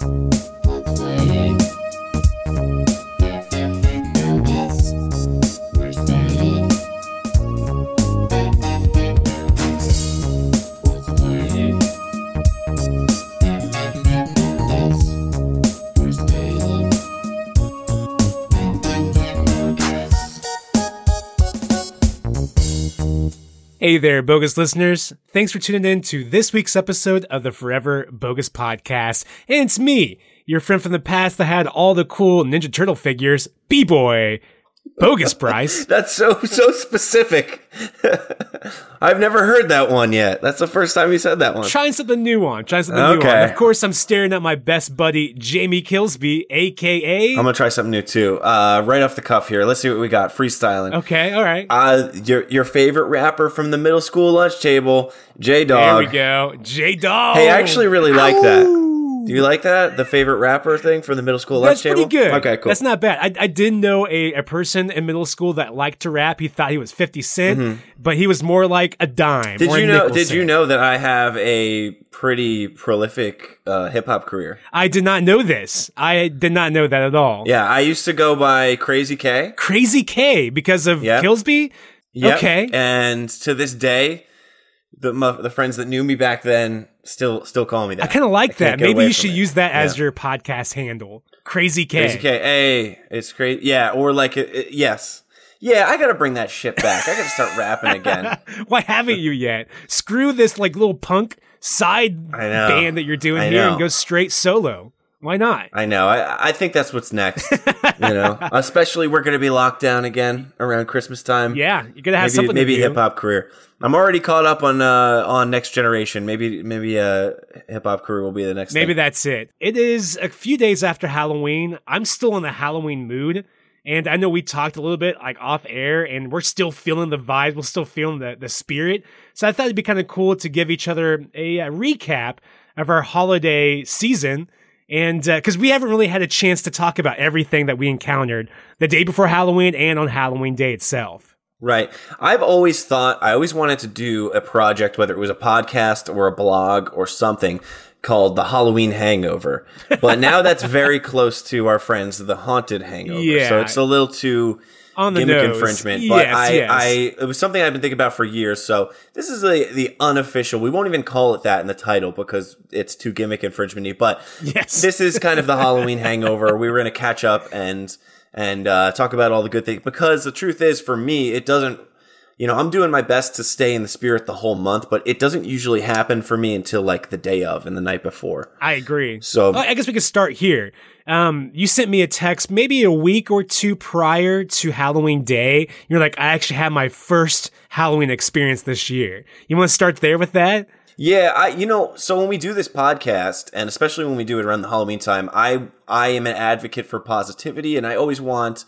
you Hey there, bogus listeners. Thanks for tuning in to this week's episode of the Forever Bogus Podcast. And it's me, your friend from the past that had all the cool Ninja Turtle figures, B-Boy. Bogus Bryce. That's so so specific. I've never heard that one yet. That's the first time you said that one. Trying something new on. Trying something new Okay. on. Of course, I'm staring at my best buddy, Jamie Kilsby, aka. I'm gonna try something new too. Uh, right off the cuff here. Let's see what we got. Freestyling. okay, all right. Uh, your your favorite rapper from the middle school lunch table, J Dog. there we go. J Dog. Hey, I actually really like that. Do you like that? The favorite rapper thing from the middle school That's lunch pretty table? good. Okay, cool. That's not bad. I, I did know a, a person in middle school that liked to rap. He thought he was 50 Cent, but he was more like a dime. Mm-hmm. did you know? Did you know that I have a pretty prolific uh, hip hop career? I did not know this. I did not know that at all. Yeah, I used to go by Crazy K. Crazy K because of Yep. Kilsby? Yep. Okay. And to this day, the my, the friends that knew me back then still still call me that. I kind of like that. Maybe you should it. use that as Yeah. your podcast handle. Crazy K. Crazy K. Hey, it's crazy. Yeah, or like it, it- yes. Yeah, I gotta bring that shit back. I gotta start rapping again. Why haven't you yet? Screw this like little punk side band that you're doing here and go straight solo. Why not? I know. I I think that's what's next. you know, especially we're gonna be locked down again around Christmas time. Yeah, you're gonna have maybe something maybe hip hop career. I'm already caught up on uh on next generation. Maybe maybe uh hip hop career will be the next. Maybe thing. that's it. It is a few days after Halloween. I'm still in the Halloween mood. And I know we talked a little bit like off air and we're still feeling the vibe. We're still feeling the, the spirit. So I thought it'd be kind of cool to give each other a, uh recap of our holiday season. And uh, because we haven't really had a chance to talk about everything that we encountered the day before Halloween and on Halloween day itself. Right. I've always thought, I always wanted to do a project, whether it was a podcast or a blog or something called The Halloween Hangover. But now that's very close to our friends, The Haunted Hangover. Yeah. So it's a little too On the gimmick nose. infringement. But Yes, I, yes. I, it was something I've been thinking about for years. So this is the, the unofficial, we won't even call it that in the title because it's too gimmick infringement But Yes. this is kind of the Halloween hangover. We were going to catch up and and uh, talk about all the good things because the truth is, for me, it doesn't. You know, I'm doing my best to stay in the spirit the whole month, but it doesn't usually happen for me until like the day of and the night before. I agree. So- I guess we could start here. Um, you sent me a text maybe a week or two prior to Halloween Day. You're like, I actually had my first Halloween experience this year. You want to start there with that? Yeah, I you know, so when we do this podcast, and especially when we do it around the Halloween time, I I am an advocate for positivity, and I always want,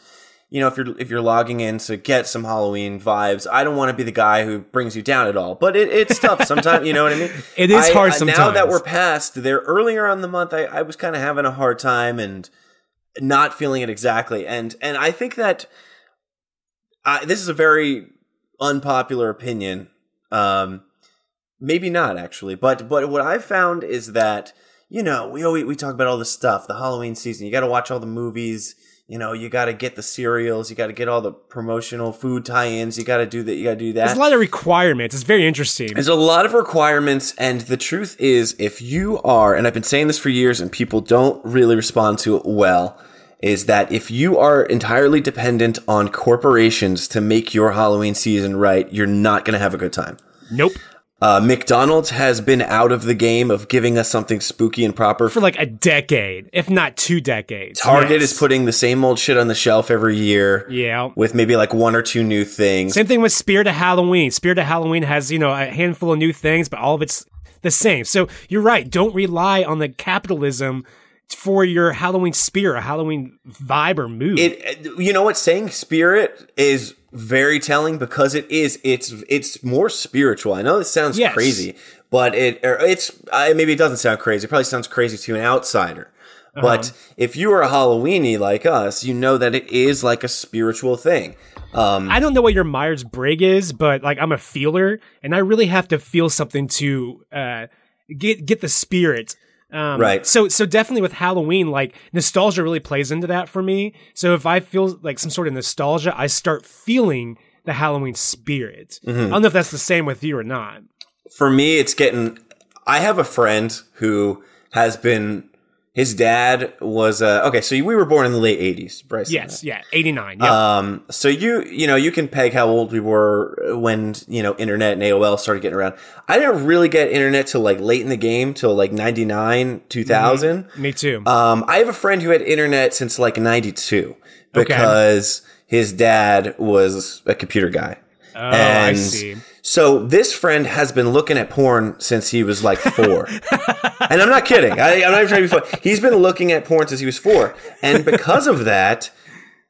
you know, if you're if you're logging in to get some Halloween vibes, I don't want to be the guy who brings you down at all. But it, it's tough sometimes, you know what I mean? It is I- hard I- Now that we're past there, earlier on the month, I, I was kind of having a hard time and not feeling it exactly, and and I think that I, this is a very unpopular opinion. Um, maybe not actually, but but what I've found is that you know we always we talk about all this stuff, the Halloween season. You got to watch all the movies. You know, you got to get the cereals. You got to get all the promotional food tie-ins. You got to do that. You got to do that. There's a lot of requirements. It's very interesting. There's a lot of requirements, and the truth is, if you are, and I've been saying this for years, and people don't really respond to it well, is that if you are entirely dependent on corporations to make your Halloween season right, you're not going to have a good time. Nope. Uh, McDonald's has been out of the game of giving us something spooky and proper. For like a decade, if not two decades. Target Yes. is putting the same old shit on the shelf every year. Yeah. With maybe like one or two new things. Same thing with Spirit of Halloween. Spirit of Halloween has, you know, a handful of new things, but all of it's the same. So you're right. Don't rely on the capitalism for your Halloween spirit, Halloween vibe or mood. it you know what saying spirit is very telling because it is it's it's more spiritual. I know this sounds Yes. crazy but it it's I, maybe it doesn't sound crazy. It probably sounds crazy to an outsider. But if you are a halloweeny like us you know that it is like a spiritual thing. Um I don't know what your Myers Briggs is, but like I'm a feeler, and I really have to feel something to uh, get get the spirit Um, Right. So so definitely with Halloween, like nostalgia really plays into that for me. So if I feel like some sort of nostalgia, I start feeling the Halloween spirit. Mm-hmm. I don't know if that's the same with you or not. For me, it's getting. I have a friend who has been. His dad was uh, okay. So we were born in the late '80s, Bryce. Yes, yeah, eighty nine. Yeah, Um, so you, you know, you can peg how old we were when, you know, internet and AOL started getting around. I didn't really get internet till like late in the game, till like 99, 2000. me too. Um, I have a friend who had internet since like 92 because his dad was a computer guy. oh, I see. So this friend has been looking at porn since he was like four, and I'm not kidding. I, I'm not even trying to be funny. He's been looking at porn since he was four, and because of that,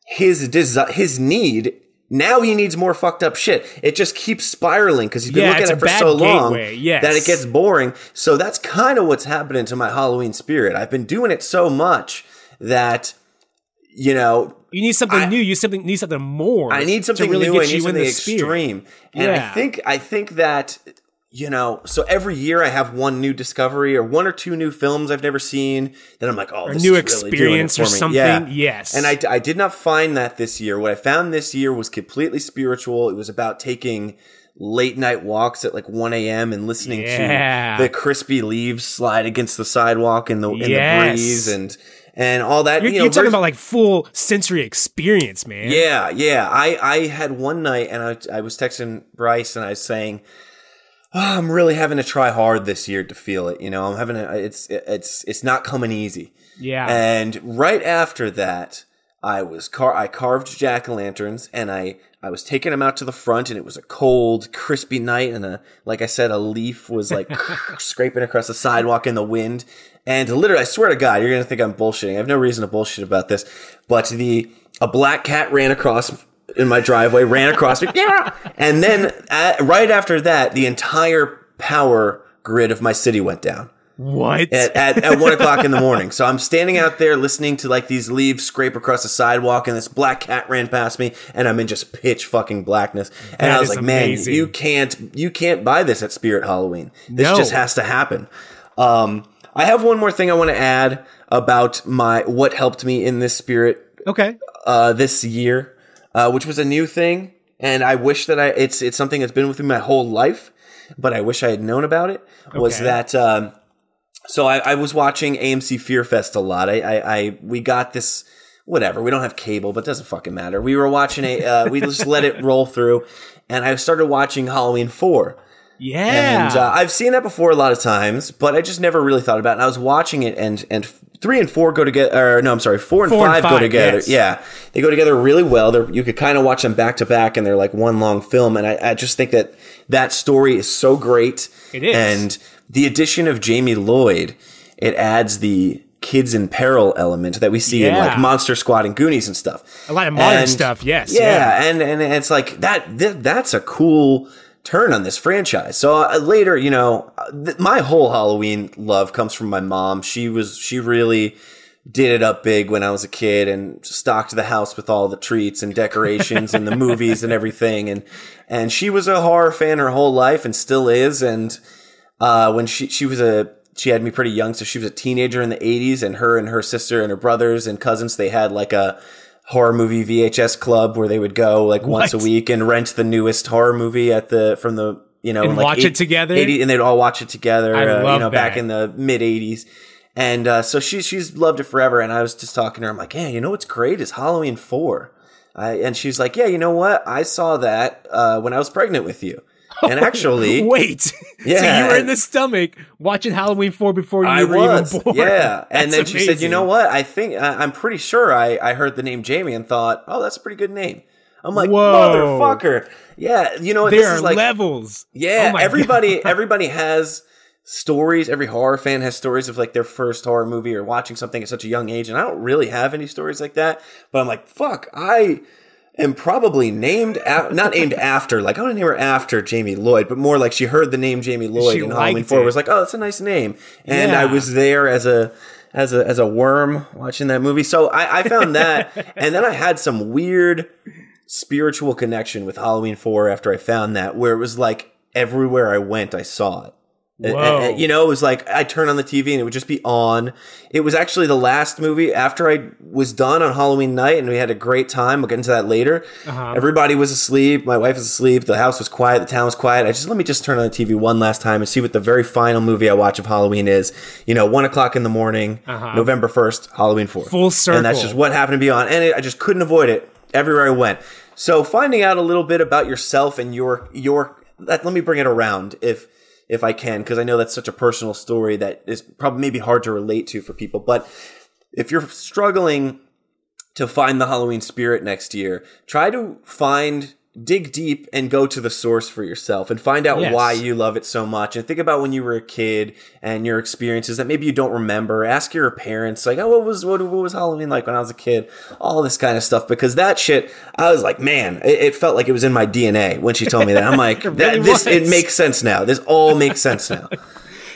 his desi- his need now he needs more fucked up shit. It just keeps spiraling because he's been Yeah, looking at it for so long gateway, yes. that it gets boring. So that's kind of what's happening to my Halloween spirit. I've been doing it so much that you know You need something I- new. You something need something more. I need something to really new. get I need you in something extreme. And I think I think that you know, so every year I have one new discovery or one or two new films I've never seen that I'm like, oh, A this new is really experience or me. something. Yeah. Yes. And I, I did not find that this year. What I found this year was completely spiritual. It was about taking late night walks at like 1 a.m. and listening Yeah. to the crispy leaves slide against the sidewalk in the in the breeze and and all that. you're, you know, you're talking about like full sensory experience, man. yeah, yeah. I, I had one night and I, I was texting Bryce and I was saying, oh, I'm really having to try hard this year to feel it. You know, I'm having a, it's, it's, it's not coming easy. Yeah. And right after that, I was car, I carved jack o' lanterns and I, I was taking them out to the front and it was a cold, crispy night. And a, like I said, a leaf was like scraping across the sidewalk in the wind. And literally, I swear to God, you're going to think I'm bullshitting. I have no reason to bullshit about this, but the, a black cat ran across in my driveway, ran across me. Yeah. And then uh right after that, the entire power grid of my city went down what? at, at, at one o'clock in the morning. So I'm standing out there listening to like these leaves scrape across the sidewalk, and this black cat ran past me, and I'm in just pitch fucking blackness. And That I was like, man, you can't you can't buy this at Spirit Halloween. This No. just has to happen. Um, I have one more thing I want to add about my what helped me in this spirit okay. uh, this year, uh, which was a new thing, and I wish that I it's it's something that's been with me my whole life, but I wish I had known about it. Was Okay. that um, so? I, I was watching AMC Fear Fest a lot. I, I, I we got this. Whatever, we don't have cable, but it doesn't fucking matter. We were watching a, uh, we just let it roll through, and I started watching Halloween Four, Yeah. and uh, I've seen that before a lot of times, but I just never really thought about it. And I was watching it, and and three and four go together. Or no, I'm sorry, four and, Four and five, go together. yes. Yeah, they go together really well. They're, you could kind of watch them back to back, and they're like one long film. And I, I just think that that story is so great. It is. and the addition of Jamie Lloyd, it adds the kids in peril element that we see in like Monster Squad and Goonies and stuff. A lot of modern And- stuff, yes, Yeah, yeah. and and it's like that. Th- that's a cool turn on this franchise. So uh, later, you know, th- my whole Halloween love comes from my mom. She was she really did it up big when I was a kid and stocked the house with all the treats and decorations and the movies and everything. And and she was a horror fan her whole life and still is. And uh, when she she was a she had me pretty young, so she was a teenager in the '80s, and her and her sister and her brothers and cousins they had like a horror movie VHS club where they would go like once a week and rent the newest horror movie at the from the you know And like, watch it together? 80, and they'd all watch it together. I uh, you love know, back in the mid '80s. And uh, so she she's loved it forever. And I was just talking to her. I'm like, yeah, you know what's great is Halloween four. I, and she's like, yeah, you know what? I saw that uh, when I was pregnant with you. And actually, Wait. so Yeah, you were in the stomach watching Halloween 4 before you I were was, even born. yeah. And That's then she said, "You know what? I think I, I'm pretty sure I, I heard the name Jamie and thought, oh, that's a pretty good name." I'm like, Whoa. motherfucker, yeah. You know, There this are is like, levels. yeah. Oh everybody, God. everybody has stories. Every horror fan has stories of like their first horror movie or watching something at such a young age. And I don't really have any stories like that. But I'm like, fuck, I am probably named not named after like I want to name her after Jamie Lloyd, but more like she heard the name Jamie Lloyd She in Halloween Four it. was like, oh, that's a nice name, and I was there as a as a as a worm watching that movie. So I, I found that, and then I had some weird spiritual connection with Halloween Four after I found that, where it was like everywhere I went, I saw it. Whoa. You know, it was like I turn on the TV and it would just be on. It was actually the last movie after I was done on Halloween night, and we had a great time. We'll get into that later. Uh-huh. Everybody was asleep. My wife was asleep. The house was quiet. The town was quiet. I just let me just turn on the TV one last time and see what the very final movie I watch of Halloween is. You know, one o'clock in the morning, Uh-huh. November first, Halloween four. Full circle. And that's just what happened to be on, and it, I just couldn't avoid it everywhere I went. So finding out a little bit about yourself and your your let, let me bring it around if if I can because I know that's such a personal story that is probably maybe hard to relate to for people. But if you're struggling to find the Halloween spirit next year, try to find dig deep and go to the source for yourself and find out Yes. why you love it so much and think about when you were a kid and your experiences that maybe you don't remember ask your parents like oh what was what, what was halloween like when i was a kid all this kind of stuff because that shit i was like man it, it felt like it was in my dna when she told me that i'm like that, really this it makes sense now this all makes sense now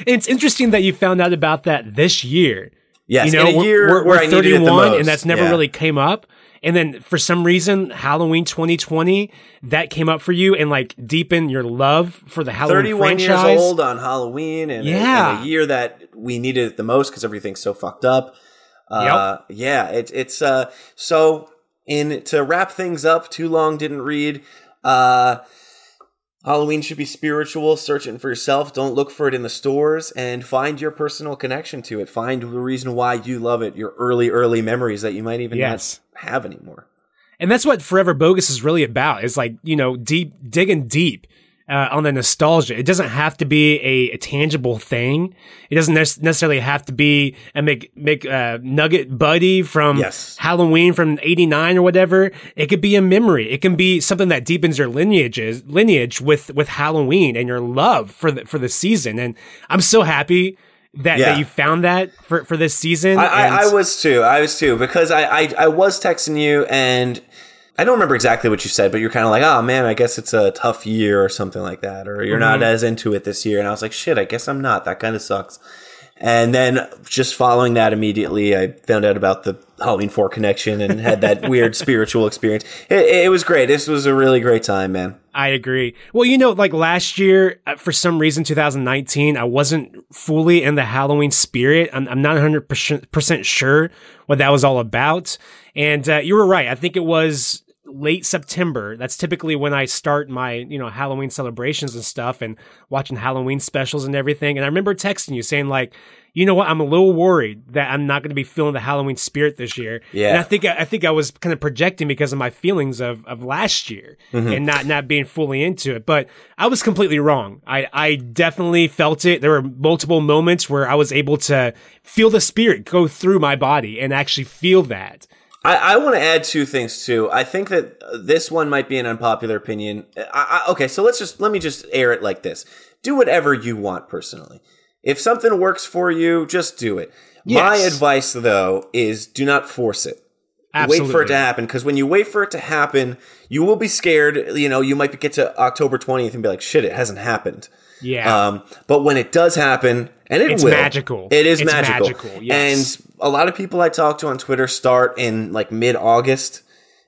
It's interesting that you found out about that this year. yes you know, in a we're- year we're, where we're it the 31 most. and that's never Yeah. really came up. And then for some reason, Halloween 2020, that came up for you and like deepened your love for the Halloween 31 franchise. years old on Halloween and, Yeah. and a year that we needed it the most because everything's so fucked up. Uh, Yeah, it, it's uh, so in to wrap things up. Too long didn't read. Uh, Halloween should be spiritual. Search it for yourself. Don't look for it in the stores and find your personal connection to it. Find the reason why you love it. Your early, early memories that you might even Yes. not have anymore. And that's what Forever Bogus is really about. Is like, you know, deep, digging deep uh, on the nostalgia. It doesn't have to be a, a tangible thing. It doesn't nec- necessarily have to be a Mc, Mc, uh, Nugget Buddy from Yes. Halloween from 89 or whatever. It could be a memory. It can be something that deepens your lineages, lineage with, with Halloween and your love for the, for the season. And I'm so happy that, Yeah. that you found that for, for this season. I, I, I was too. I was too because I, I I was texting you and I don't remember exactly what you said, but you're kind of like, oh man, I guess it's a tough year or something like that, or you're not as into it this year. And I was like, shit, I guess I'm not. That kind of sucks. And then just following that immediately, I found out about the Halloween 4 connection and had that weird spiritual experience. It, it was great. This was a really great time, man. I agree. Well, you know, like last year, uh, for some reason, 2019, I wasn't fully in the Halloween spirit. I'm, I'm not 100% sure what that was all about. And uh, you were right. I think it was late September. That's typically when I start my, you know, Halloween celebrations and stuff and watching Halloween specials and everything. And I remember texting you saying like, you know what? I'm a little worried that I'm not going to be feeling the Halloween spirit this year. Yeah. And I think I think I was kind of projecting because of my feelings of of last year mm-hmm. and not not being fully into it. But I was completely wrong. I I definitely felt it. There were multiple moments where I was able to feel the spirit go through my body and actually feel that. I, I want to add two things too. I think that this one might be an unpopular opinion. I, I, okay, so let's just let me just air it like this: do whatever you want personally. If something works for you, just do it. My advice, though, is do not force it. Wait for it to happen because when you wait for it to happen, you will be scared. You know, you might get to October twentieth and be like, "Shit, it hasn't happened." Yeah. Um, but when it does happen, and it It's will, magical. It is It's magical. magical, yes. And a lot of people I talk to on Twitter start in like mid August.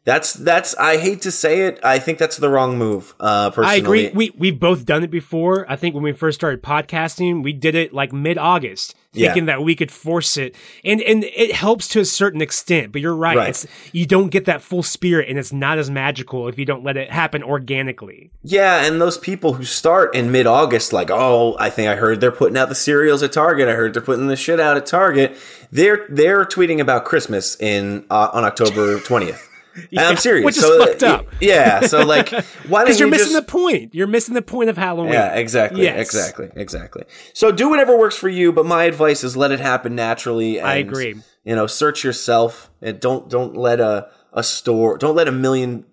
That's that's. I hate to say it. I think that's the wrong move. Uh, personally, I agree. We we've both done it before. I think when we first started podcasting, we did it like mid August, Yeah. thinking that we could force it, and and it helps to a certain extent. But you're right. Right. It's you don't get that full spirit, and it's not as magical if you don't let it happen organically. Yeah, and those people who start in mid August, like, oh, I think I heard they're putting out the cereals at Target. I heard they're putting the shit out at Target. They're they're tweeting about Christmas in uh, on October twentieth. And I'm serious. which is so, fucked uh, up. Yeah. So like, why don't Because you you're missing just, the point. You're missing the point of Halloween. Yeah, exactly, Yes. exactly, exactly. So do whatever works for you, but my advice is let it happen naturally. And, I agree. You know, search yourself and don't don't let a a store, don't let a million,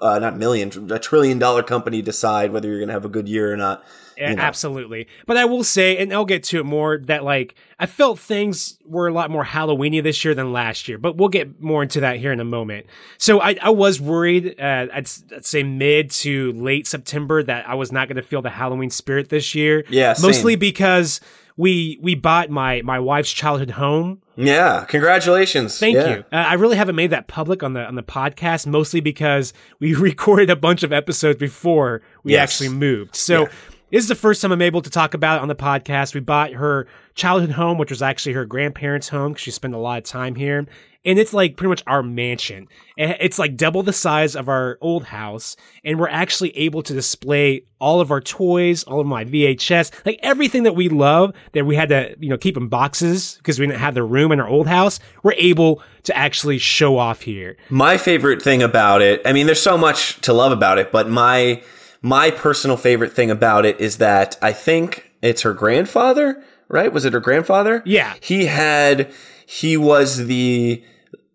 uh, not million, a trillion dollar company decide whether you're going to have a good year or not. You know. Absolutely. But I will say, and I'll get to it more, that like I felt things were a lot more Halloweeny this year than last year. But we'll get more into that here in a moment. So I, I was worried, uh, I'd, I'd say mid to late September, that I was not going to feel the Halloween spirit this year. Yeah, same. mostly because we we bought my my wife's childhood home. Yeah, congratulations. Thank Yeah. you. Uh, I really haven't made that public on the on the podcast, mostly because we recorded a bunch of episodes before we Yes. actually moved. So Yeah. This is the first time I'm able to talk about it on the podcast. We bought her childhood home, which was actually her grandparents' home because she spent a lot of time here. And it's like pretty much our mansion. Eh, it's like double the size of our old house. And we're actually able to display all of our toys, all of my VHS, like everything that we love that we had to, you know, keep in boxes because we didn't have the room in our old house. We're able to actually show off here. My favorite thing about it, I mean, there's so much to love about it, but my, my personal favorite thing about it is that I think it's her grandfather, right? Was it her grandfather? Yeah. He had, he was the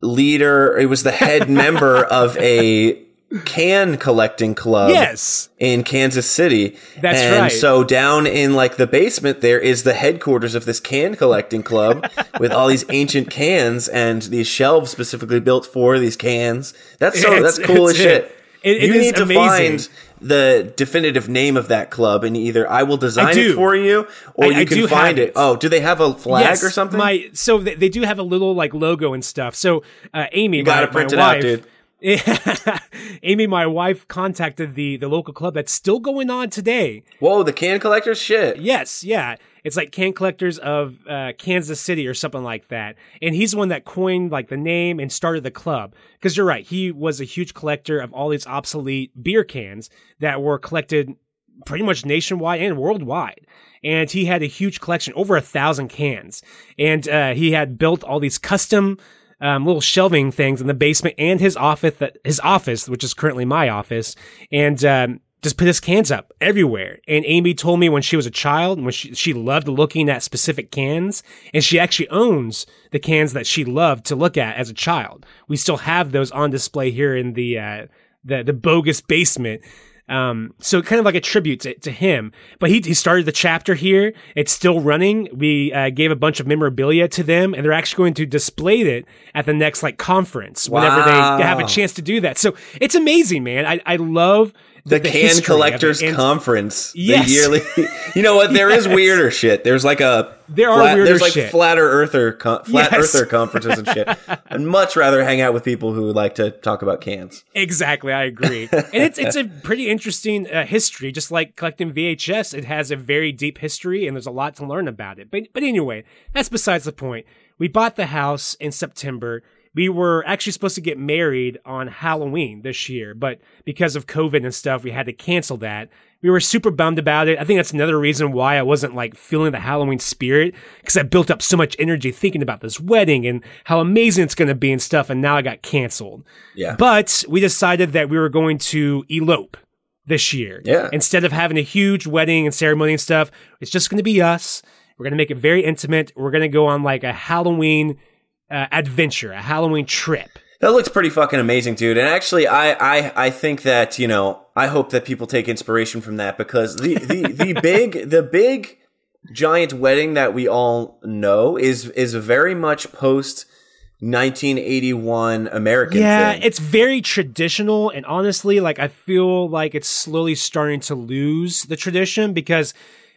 leader, he was the head member of a can collecting club Yes. in Kansas City. That's and right. so down in like the basement there is the headquarters of this can collecting club with all these ancient cans and these shelves specifically built for these cans. That's so It's- that's cool as it's shit. it. It- it you is need to amazing. find the definitive name of that club and either I will design do. it for you or I- you I can do find it. it. Oh, do they have a flag Yes, or something? My so they, they do have a little like logo and stuff. So uh, Amy, gotta my, print my it out, wife, dude. Amy, my wife, contacted the the local club that's still going on today. Whoa, the can collectors shit. Yes, yeah, it's like can collectors of uh, Kansas City or something like that. And he's the one that coined like the name and started the club. Because you're right, he was a huge collector of all these obsolete beer cans that were collected pretty much nationwide and worldwide. And he had a huge collection, over a thousand cans. And uh, he had built all these custom um, little shelving things in the basement and his office, that his office, which is currently my office, and um, just put his cans up everywhere. And Amy told me when she was a child, when she she loved looking at specific cans, and she actually owns the cans that she loved to look at as a child. We still have those on display here in the uh, the the bogus basement. Um, so kind of like a tribute to, to him, but he, he started the chapter here. It's still running. We, uh, gave a bunch of memorabilia to them and they're actually going to display it at the next like conference whenever Wow. they have a chance to do that. So it's amazing, man. I, I love The, the Can. Collectors And Conference. Yes. The yearly. You know what? There is Yes. weirder shit. There's like a. There are flat, weirder There's like shit. flatter earther, con- flat Yes. earther conferences and shit. I'd much rather hang out with people who like to talk about cans. Exactly, I agree. and it's it's a pretty interesting uh, history, just like collecting VHS. It has a very deep history, and there's a lot to learn about it. But but anyway, that's besides the point. We bought the house in September. We were actually supposed to get married on Halloween this year, but because of COVID and stuff, we had to cancel that. We were super bummed about it. I think that's another reason why I wasn't like feeling the Halloween spirit because I built up so much energy thinking about this wedding and how amazing it's going to be and stuff. And now I got canceled. Yeah. But we decided that we were going to elope this year. Yeah. Instead of having a huge wedding and ceremony and stuff, it's just going to be us. We're going to make it very intimate. We're going to go on like a Halloween uh, adventure, a Halloween trip. That looks pretty fucking amazing, dude. And actually, I, I, I think that you know, I hope that people take inspiration from that because the, the, the big, the big, giant wedding that we all know is is very much post 1981 American. Yeah, thing. it's very traditional, and honestly, like I feel like it's slowly starting to lose the tradition because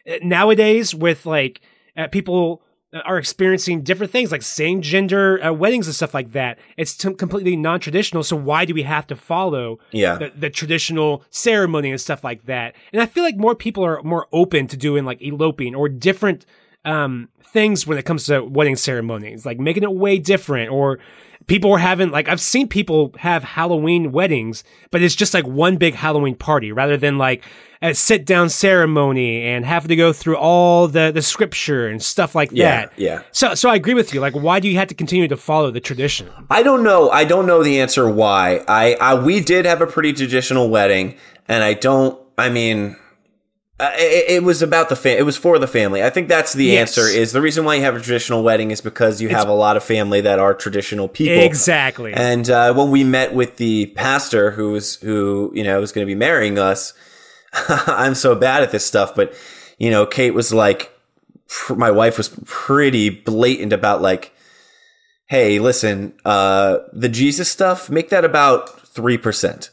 uh, nowadays, with like uh, people are experiencing different things, like same gender uh, weddings and stuff like that. It's t- completely non traditional. So why do we have to follow Yeah. the, the traditional ceremony and stuff like that? And I feel like more people are more open to doing like eloping or different um things when it comes to wedding ceremonies, like making it way different or people were having like I've seen people have Halloween weddings, but it's just like one big Halloween party rather than like a sit down ceremony and having to go through all the the scripture and stuff like Yeah, that. yeah. So so I agree with you. Like why do you have to continue to follow the tradition? I don't know. I don't know the answer why. I, I we did have a pretty traditional wedding, and I don't. I mean, uh, it, it was about the fam- It was for the family. I think that's the Yes. answer. Is the reason why you have a traditional wedding is because you have a lot of family that are traditional people. Exactly. And uh, when we met with the pastor who was who you know was going to be marrying us, I'm so bad at this stuff, but you know, Kate was like, pr- my wife was pretty blatant about like, hey, listen, uh, the Jesus stuff, make that about three percent.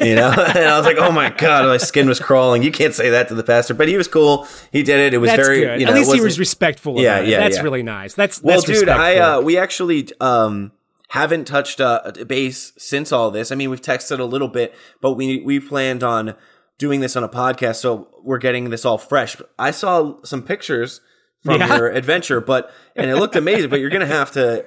You know, and I was like, "Oh my god, my skin was crawling." You can't say that to the pastor, but he was cool. He did it. It was That's very, good. you know, At least he wasn't- respectful. Yeah, about it. yeah, That's yeah. really nice. That's well, that's dude, I uh, we actually um haven't touched uh, a base since all this. I mean, we've texted a little bit, but we we planned on doing this on a podcast, so we're getting this all fresh. I saw some pictures from Yeah. your adventure, but and it looked amazing. But you're gonna have to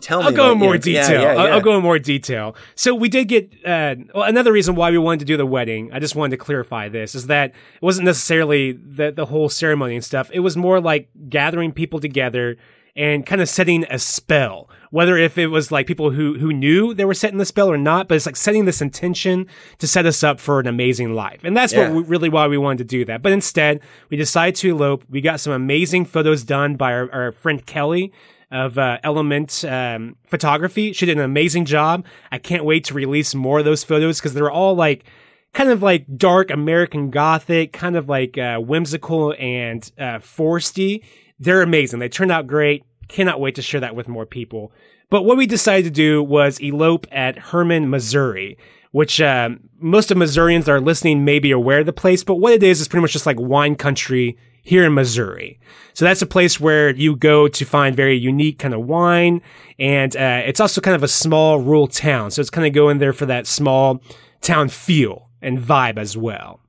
tell me. I'll go in more know, yeah, detail. yeah, I'll, yeah. I'll go in more detail. So we did get uh, well, another reason why we wanted to do the wedding. I just wanted to clarify this is that it wasn't necessarily the the whole ceremony and stuff. It was more like gathering people together and kind of setting a spell. Whether if it was like people who who knew they were setting the spell or not, but it's like setting this intention to set us up for an amazing life, and that's what we, really why we wanted to do that. But instead, we decided to elope. We got some amazing photos done by our, our friend Kelly of uh, Element um, Photography. She did an amazing job. I can't wait to release more of those photos because they're all like kind of like dark American Gothic, kind of like uh, whimsical and uh, foresty. They're amazing. They turned out great. Cannot wait to share that with more people. But what we decided to do was elope at Hermann, Missouri, which um, most of Missourians that are listening may be aware of the place. But what it is is pretty much just like wine country here in Missouri. So that's a place where you go to find very unique kind of wine. And uh, it's also kind of a small rural town. So it's kind of going there for that small town feel and vibe as well.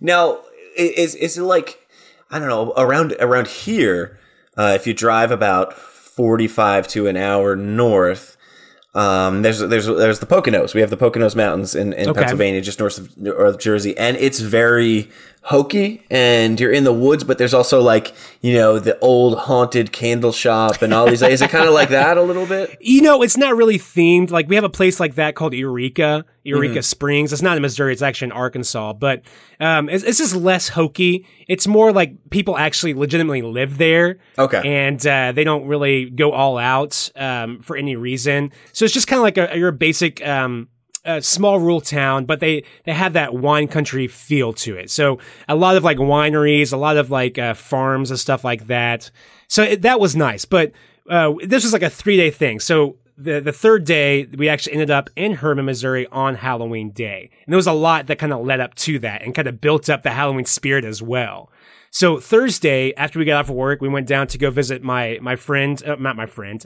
Now, is is it like I don't know around around here? Uh, if you drive about forty five to an hour north, um, there's there's there's the Poconos. We have the Poconos Mountains in, in Okay. Pennsylvania, just north of north of Jersey, and it's very hokey. And you're in the woods, but there's also like you know the old haunted candle shop and all these. is it kind of like that a little bit? You know, it's not really themed. Like we have a place like that called Eureka, Eureka Springs. It's not in Missouri. It's actually in Arkansas, but um, it's, it's just less hokey. It's more like people actually legitimately live there. Okay. and uh, they don't really go all out um, for any reason. So it's just kind of like a your basic. Um, a small rural town, but they they have that wine country feel to it. So a lot of like wineries, a lot of like uh, farms and stuff like that. So it, that was nice, but uh, this was like a three day thing. So the the third day we actually ended up in Hermann, Missouri on Halloween Day, and there was a lot that kind of led up to that and kind of built up the Halloween spirit as well. So Thursday, after we got off of work, we went down to go visit my my friend, uh, not my friend,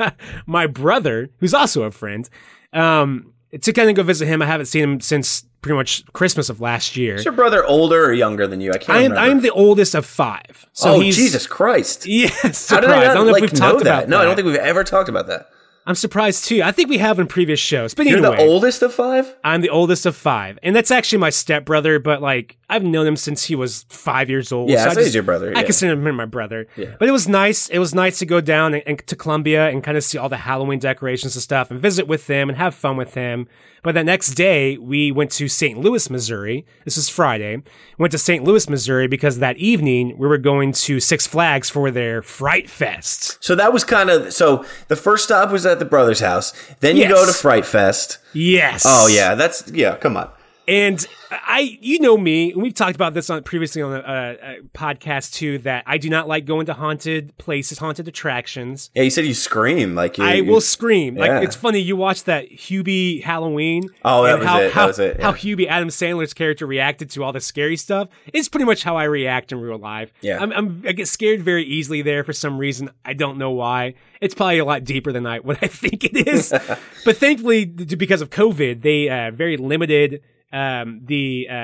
my brother, who's also a friend, um, to kind of go visit him. I haven't seen him since pretty much Christmas of last year. Is your brother older or younger than you? I can't I am remember. I am the oldest of five. So oh he's, Jesus Christ! Yes, How did surprised. I not don't know like if we've know talked that? about no, I don't think we've ever talked about that. I'm surprised too. I think we have in previous shows, but You're anyway, the oldest of five. I'm the oldest of five, and that's actually my stepbrother. But like, I've known him since he was five years old. Yeah, I so he's your brother, I yeah. consider him my brother. Yeah. But it was nice. It was nice to go down and, and to Columbia and kind of see all the Halloween decorations and stuff, and visit with him and have fun with him. But the next day, we went to St. Louis, Missouri. This is Friday. Went to St. Louis, Missouri because that evening we were going to Six Flags for their Fright Fest. So that was kind of so. The first stop was at the brother's house. Then you Yes. go to Fright Fest. Yes. Oh yeah, that's yeah. Come on. And I, you know me, we've talked about this on previously on a, a, a podcast too. That I do not like going to haunted places, haunted attractions. Yeah, you said you scream like you. I you- will scream. Like it's funny. You watch that Hubie Halloween. Oh, that was how, it. That How, was it, How. Hubie Adam Sandler's character reacted to all the scary stuff. It's pretty much how I react in real life. Yeah. I'm, I'm I get scared very easily there for some reason. I don't know why. It's probably a lot deeper than I what I think it is. but thankfully, because of COVID, they uh, very limited um the uh,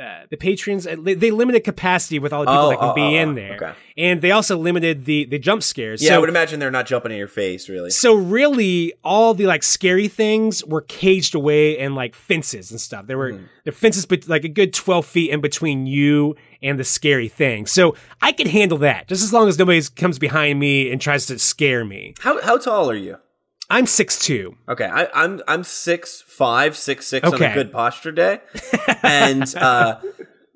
uh the patrons uh, they limited capacity with all the people Oh, that can oh, be oh, in oh, there okay. and they also limited the the jump scares Yeah, so I would imagine they're not jumping in your face, really. so really, all the like scary things were caged away in like fences and stuff. There were Mm-hmm. the fences, but like a good twelve feet in between you and the scary thing. So I could handle that just as long as nobody comes behind me and tries to scare me. How how tall are you? I'm six two. Okay, I, I'm I'm six five, six six on a good posture day, and uh,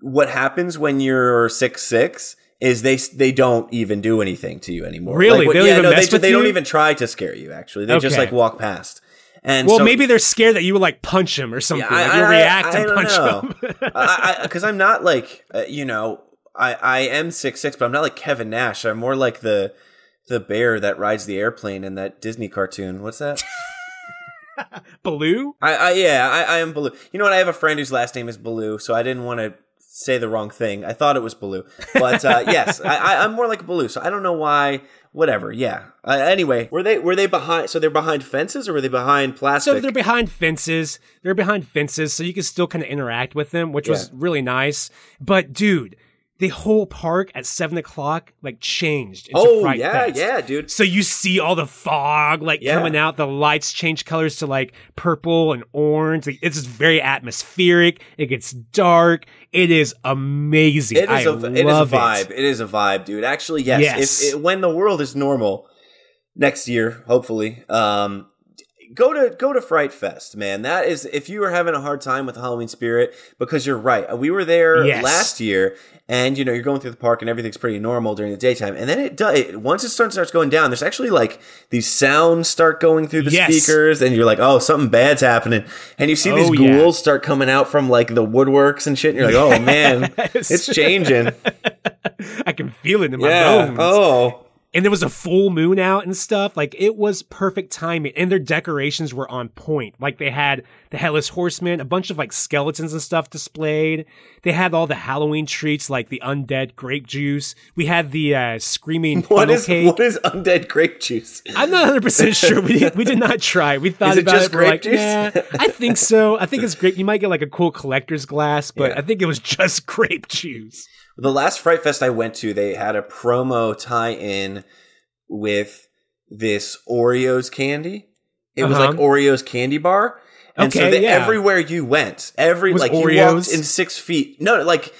what happens when you're six six is they they don't even do anything to you anymore. Really? what- don't even no, they, they don't even try to scare you. Actually, they just like walk past. And Well, so, maybe they're scared that you would like punch him or something. I- like you'll I- react I and don't punch him. because I'm not like uh, you know I I am six six, but I'm not like Kevin Nash. I'm more like the the bear that rides the airplane in that Disney cartoon. What's that? Baloo? I, I yeah, I, I am Baloo. You know what? I have a friend whose last name is Baloo, so I didn't want to say the wrong thing. I thought it was Baloo, but uh, yes, I, I, I'm more like a Baloo. So I don't know why. Whatever. Yeah. Uh, anyway, were they were they behind? So they're behind fences, or were they behind plastic? So they're behind fences. They're behind fences, so you can still kind of interact with them, which was really nice. But dude, the whole park at seven o'clock like changed. Into oh yeah, Fest. yeah, dude. So you see all the fog like Yeah. coming out. The lights change colors to like purple and orange. Like, It's just very atmospheric. It gets dark. It is amazing. It is I a love it is a vibe. It is a vibe, dude. Actually, yes. Yes. If it, when the world is normal next year, hopefully, um, go to go to Fright Fest, man. That is if you are having a hard time with the Halloween spirit, because you're right. We were there Yes. last year, and you know you're going through the park and everything's pretty normal during the daytime, and then it does. It, once it starts starts going down, there's actually like these sounds start going through the Yes. speakers, and you're like, oh, something bad's happening, and you see oh, these Oh, yeah. ghouls start coming out from like the woodworks and shit, and you're like, oh man, Yes. it's changing. I can feel it in my Yeah. bones. Oh. And there was a full moon out and stuff. Like it was perfect timing, and their decorations were on point. Like they had the headless horseman, a bunch of like skeletons and stuff displayed. They had all the Halloween treats like the undead grape juice. We had the uh, screaming What funnel cake. what is undead grape juice? I'm not 100 percent sure. We did, we did not try. We thought Is it about just it. Grape like, juice? nah, I think so. I think it's grape. You might get like a cool collector's glass, but Yeah. I think it was just grape juice. The last Fright Fest I went to, they had a promo tie-in with this Oreos candy. It was Uh-huh. like Oreos candy bar. And so Okay, that yeah. everywhere you went, every Was like you Oreos? walked in six feet. No, like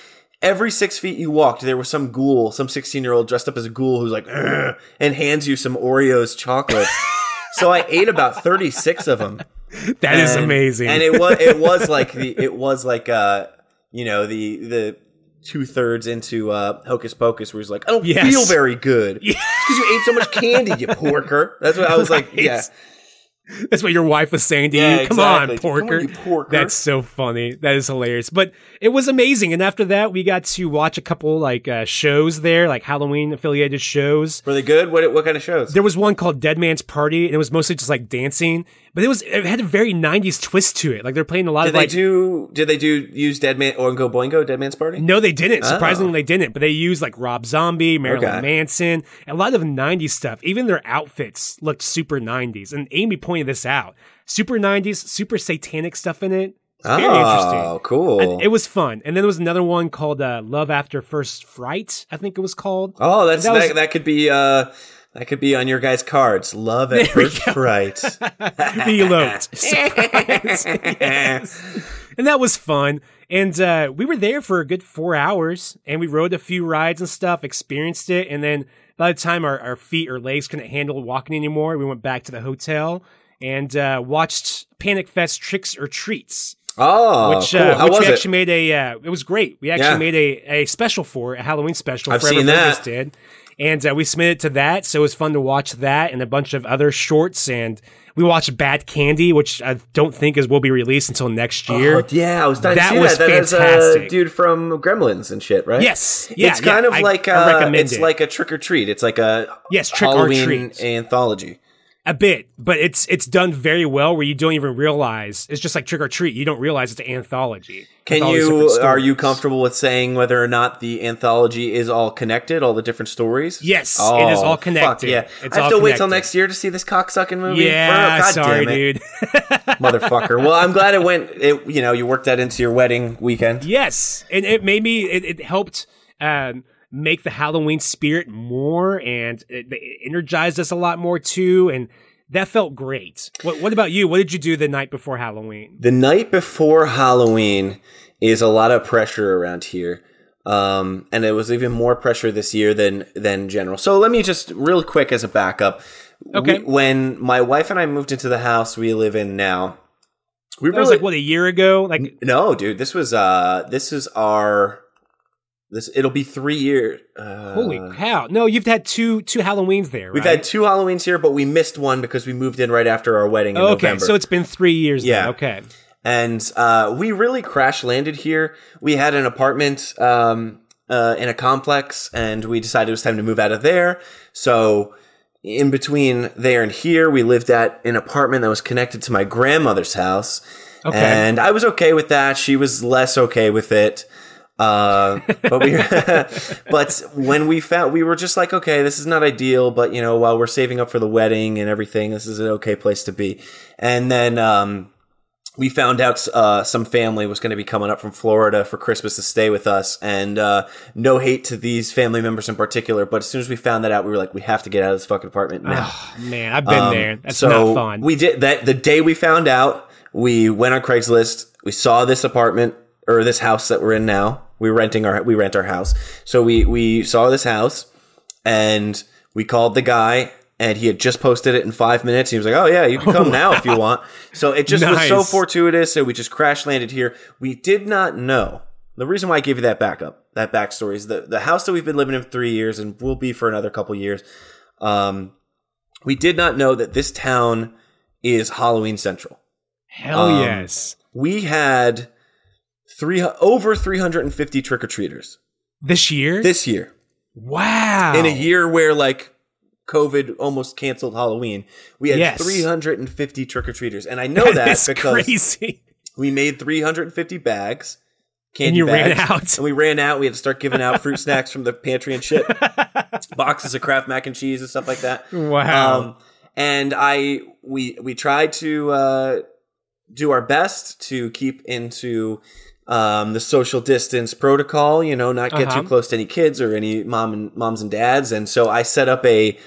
every six feet you walked, there was some ghoul, some sixteen-year-old dressed up as a ghoul who's like, and hands you some Oreos chocolate. so I ate about thirty-six of them. That is And- amazing. And it was it was like the it was like uh you know the the two thirds into uh Hocus Pocus where he's like I don't Yes. feel very good because you ate so much candy you porker. That's what I was like. Yeah, That's what your wife was saying to Yeah, you. Come exactly. on, Come on, porker. porker. That's so funny. That is hilarious. But it was amazing. And after that, we got to watch a couple like uh, shows there, like Halloween affiliated shows. were they good? What what kind of shows? There was one called Dead Man's Party, and it was mostly just like dancing. But it was it had a very '90s twist to it. Like they're playing a lot Did of they like. do? Did they do use Dead Man Oingo Boingo Dead Man's Party? no, they didn't. Surprisingly, Oh. they didn't. But they used like Rob Zombie, Marilyn Okay. Manson, a lot of '90s stuff. Even their outfits looked super '90s. And Amy pointed this out: super '90s, super satanic stuff in it. It's very interesting. Oh, cool. And it was fun. And then there was another one called uh, Love After First Fright, I think it was called. oh, that's that that, was- that, could be uh that could be on your guys' cards. Love at There first fright. Eloped. Yes. And that was fun. And uh, we were there for a good four hours and we rode a few rides and stuff, experienced it. And then by the time our, our feet or legs couldn't handle walking anymore, we went back to the hotel and uh, watched Panic Fest Tricks or Treats. Oh, which cool. uh, How which was we it? actually made a uh, it was great. We actually Yeah. made a, a special for it, a Halloween special. I've Forever seen that. Did, and uh, we submitted to that. So it was fun to watch that and a bunch of other shorts. And we watched Bad Candy, which I don't think is will be released until next year. Oh, yeah, I was dying That to see was that. That is a dude from Gremlins and shit, right? Yes, yeah, it's kind yeah, of I- like I uh, it's it. like a trick or treat. It's like a Yes, Trick or Treat. anthology. A bit, but it's it's done very well. Where you don't even realize it's just like Trick or Treat. You don't realize it's an anthology. Can all you are you comfortable with saying whether or not the anthology is all connected, all the different stories? Yes, it is all fuck connected. yeah, It's I have all to wait till next year to see this cocksucking movie. Yeah, God sorry, dude. motherfucker. Well, I'm glad it went. It you know you worked that into your wedding weekend. Yes, and it made me. It, it helped um, make the Halloween spirit more, and it, it energized us a lot more too. And that felt great. What, what about you? What did you do the night before Halloween? The night before Halloween is a lot of pressure around here. Um, and it was even more pressure this year than than general. So let me just real quick as a backup. Okay. We- when my wife and I moved into the house we live in now, we That was like what a year ago. Like no, dude. This was uh, this is our this. It'll be three years. Uh, holy cow! No, you've had two two Halloweens there. We've right? had two Halloweens here, but we missed one because we moved in right after our wedding in okay, November. so it's been three years. Yeah. then. okay. and uh, we really crash landed here. We had an apartment um, uh, in a complex, and we decided it was time to move out of there. So, in between there and here, we lived at an apartment that was connected to my grandmother's house, Okay. and I was okay with that. She was less okay with it. Uh, but we, but when we found, we were just like, okay, this is not ideal, but you know, while we're saving up for the wedding and everything, this is an okay place to be. And then, um, we found out uh, some family was going to be coming up from Florida for Christmas to stay with us, and uh, no hate to these family members in particular, but as soon as we found that out, we were like, we have to get out of this fucking apartment now. Oh, man, I've been Um, there. That's so not fun. We did that the day we found out. We went on Craigslist. We saw this apartment or this house that we're in now. We were renting our we rent our house. So we we saw this house and we called the guy and he had just posted it in five minutes. He was like, "Oh yeah, you can come now if you want." So it just was so fortuitous, and we just crash landed here. We did not know the reason why I gave you that backup, that backstory is the the house that we've been living in for three years and will be for another couple years. Um, we did not know that this town is Halloween Central. Hell um, yes. We had three over 350 trick or treaters This year? this year. wow. In a year where like COVID almost canceled Halloween, we had Yes. 350 trick or treaters, and I know that That's because crazy. we made 350 bags. Candy And you ran bags, out. and we ran out. We had to start giving out fruit snacks from the pantry and shit, boxes of Kraft mac and cheese and stuff like that. Wow. Um, and I we we tried to uh, do our best to keep into um, the social distance protocol. You know, not get Uh-huh. too close to any kids or any mom and moms and dads. And so I set up a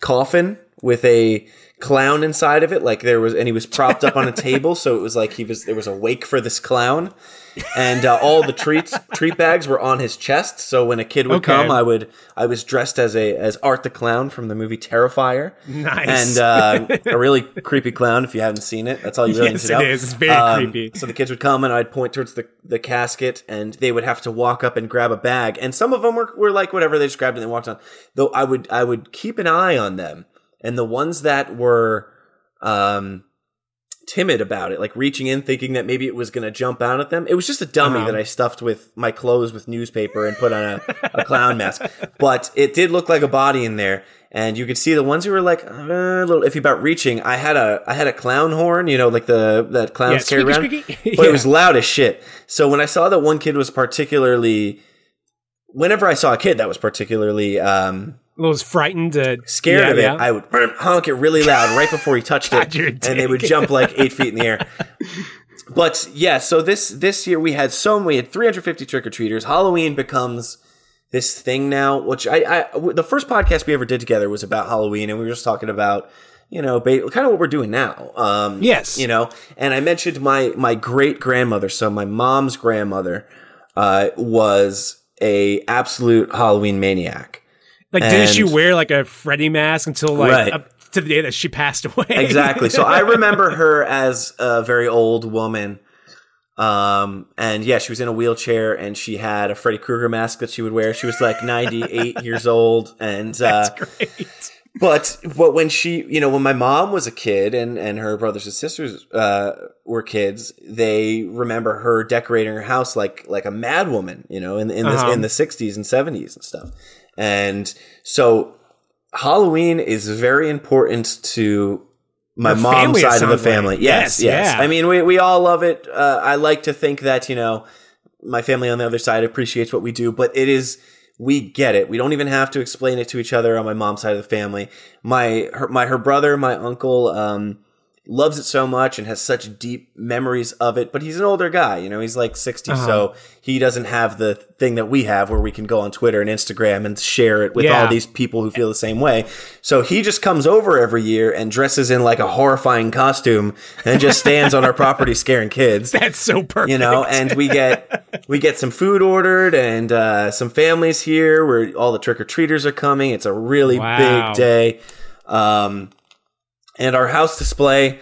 coffin with a clown inside of it like there was and he was propped up on a table so it was like he was there was a wake for this clown and uh, all the treats treat bags were on his chest so when a kid would Okay. come i would i was dressed as a as art the clown from the movie terrifier Nice. and uh, a really creepy clown if you haven't seen it that's all you really Yes, need to know it is. It's very Um, creepy. so the kids would come and i'd point towards the, the casket and they would have to walk up and grab a bag and some of them were, were like whatever they just grabbed it and they walked on though i would i would keep an eye on them and the ones that were um timid about it like reaching in thinking that maybe it was going to jump out at them it was just a dummy Uh-huh. that i stuffed with my clothes with newspaper and put on a, a clown mask but it did look like a body in there and you could see the ones who were like uh, a little iffy about reaching i had a i had a clown horn you know like the that clowns Yeah, carry around squeaky. but Yeah. it was loud as shit so when i saw that one kid was particularly whenever i saw a kid that was particularly um was frightened. Uh, scared yeah, of it, yeah. I would honk it really loud right before he touched it, God, you're and they would jump like eight feet in the air. But yeah, so this this year we had so we had 350 trick or treaters. Halloween becomes this thing now, which I, I the first podcast we ever did together was about Halloween, and we were just talking about you know ba- kind of what we're doing now. Um, Yes. you know, and I mentioned my my great grandmother, so my mom's grandmother uh, was a absolute Halloween maniac. Like, didn't she wear like a Freddy mask until like Right. up to the day that she passed away? exactly. So I remember her as a very old woman. Um, and yeah, she was in a wheelchair and she had a Freddy Krueger mask that she would wear. She was like 98 years old. And, uh, Great. but, but when she, you know, when my mom was a kid and, and her brothers and sisters, uh, were kids, they remember her decorating her house like, like a madwoman, you know, in, in the, Uh-huh. in the 60s and 70s and stuff. And so Halloween is very important to my Her mom's side of the sounds like. family. Yes, Yes, yes. yeah. I mean, we we all love it. Uh, I like to think that you know my family on the other side appreciates what we do, but it is we get it. We don't even have to explain it to each other on my mom's side of the family. My her my her brother, my uncle, um, loves it so much and has such deep memories of it. But he's an older guy, you know. He's like 60 Uh-huh. so he doesn't have the thing that we have, where we can go on Twitter and Instagram and share it with Yeah. all these people who feel the same way. So he just comes over every year and dresses in like a horrifying costume and just stands on our property scaring kids That's so perfect. you know and we get we get some food ordered and uh, some families here where all the trick-or-treaters are coming it's a really Wow. big day um, and our house display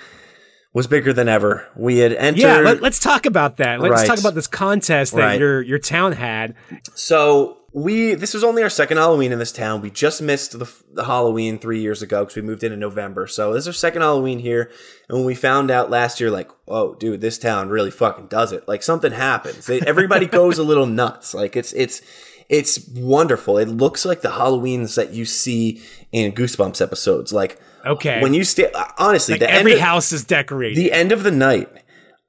was bigger than ever we had entered yeah, let, us talk about that. Let's Right. talk about this contest that Right. your your town had. So we this was only our second Halloween in this town. We just missed the, the Halloween three years ago because we moved in in November. So this is our second Halloween here, and when we found out last year, like, oh, dude, this town really fucking does it. Like something happens. They, everybody goes a little nuts. Like it's it's it's wonderful. It looks like the Halloweens that you see in Goosebumps episodes. Like Okay. when you stay, honestly, Like the every of- house is decorated. the end of the night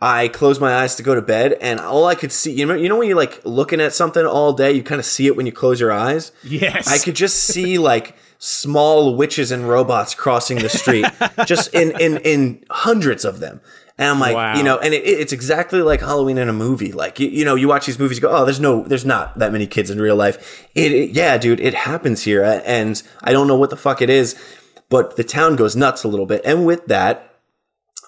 I closed my eyes to go to bed, and all I could see, you know, you know when you're like looking at something all day, you kind of see it when you close your eyes. Yes. I could just see like small witches and robots crossing the street, just in in in hundreds of them. And I'm like, Wow. you know, and it, it's exactly like Halloween in a movie. Like, you, you know, you watch these movies, you go, oh, there's no, there's not that many kids in real life. It, it- yeah, dude, it happens here, and I don't know what the fuck it is, but the town goes nuts a little bit. And with that,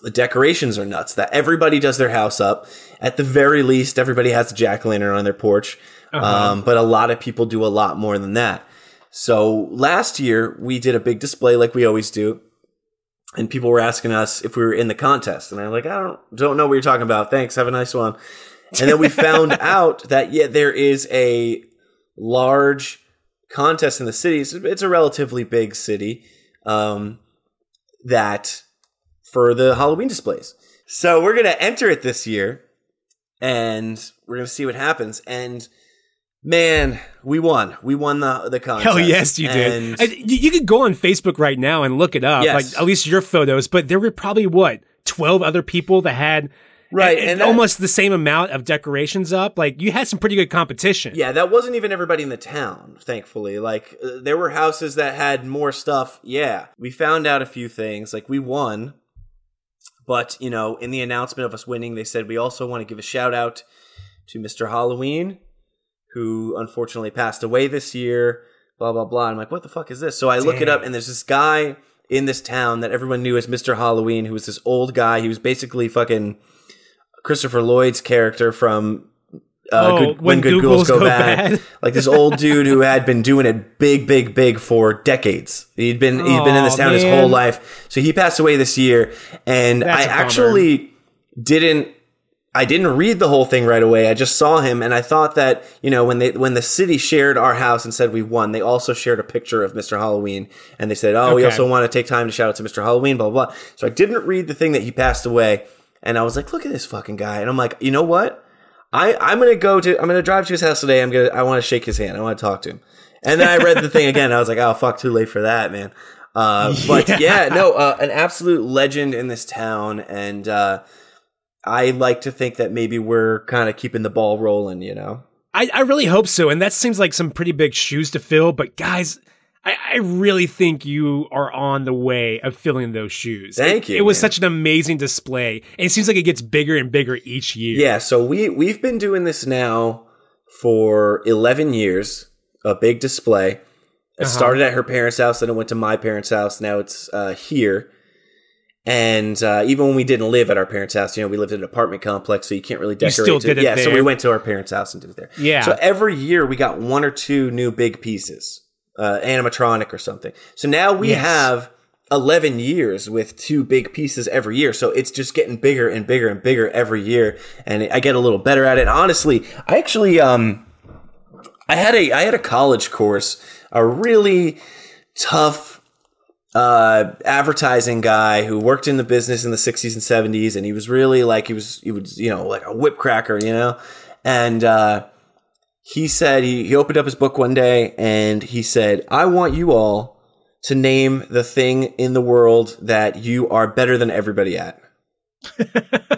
the decorations are nuts. That everybody does their house up. At the very least, everybody has a jack o' lantern on their porch. Um, but a lot of people do a lot more than that. So last year we did a big display like we always do, and people were asking us if we were in the contest, and I'm like, I don't don't know what you're talking about. Thanks, have a nice one. And then we found out that yeah, there is a large contest in the city. It's, it's a relatively big city. Um, that for the Halloween displays. So we're gonna enter it this year, and we're gonna see what happens. And man, we won. We won the the contest. Hell yes, you did. And And you, you could go on Facebook right now and look it up, Yes. like at least your photos. But there were probably what twelve other people that had Right, and, and that- almost the same amount of decorations up. Like you had some pretty good competition. yeah, that wasn't even everybody in the town. Thankfully, like uh, there were houses that had more stuff. Yeah, we found out a few things. Like we won. But, you know, in the announcement of us winning, they said we also want to give a shout out to Mr. Halloween, who unfortunately passed away this year, blah, blah, blah. I'm like, what the fuck is this? So I look it up, and there's this guy in this town that everyone knew as Mr. Halloween, who was this old guy. He was basically fucking Christopher Lloyd's character from uh, Oh, good, When When Good Ghouls Go, Go Bad. Bad. like this old dude who had been doing it big, big, big for decades. He'd been he'd been in this town his whole life. So he passed away this year, and That's I actually didn't. I didn't read the whole thing right away. I just saw him, and I thought that you know when they when the city shared our house and said we won, they also shared a picture of Mr. Halloween, and they said, "Oh, we also want to take time to shout out to Mr. Halloween." Blah blah. blah. So I didn't read the thing that he passed away, and I was like, "Look at this fucking guy," and I'm like, you know what? I I'm gonna go to I'm gonna drive to his house today. I'm gonna I want to shake his hand. I want to talk to him. And then I read the thing again. I was like, oh fuck, too late for that, man. Uh, but yeah, no, uh, an absolute legend in this town, and uh, I like to think that maybe we're kind of keeping the ball rolling. You know, I, I really hope so. And that seems like some pretty big shoes to fill. But guys, I, I really think you are on the way of filling those shoes. Thank It- you, It was man. such an amazing display. And it seems like it gets bigger and bigger each year. yeah. So we we've been doing this now for 11 years. A big display. It started at her parents' house, then it went to my parents' house. Now it's uh, here. And uh, even when we didn't live at our parents' house, you know, we lived in an apartment complex, so you can't really decorate. still to- did it yeah, so we went to our parents' house and did it there. Yeah. So every year we got one or two new big pieces, uh, animatronic or something. So now we Yes. have 11 years with two big pieces every year. So it's just getting bigger and bigger and bigger every year. And I get a little better at it. Honestly, I actually, um, I had a, I had a college course, a really tough, uh, advertising guy who worked in the business in the 60s and 70s. And he was really like, he was, he was, you know, like a whip cracker, you know? And, uh, he said he, he opened up his book one day and he said, I want you all to name the thing in the world that you are better than everybody at.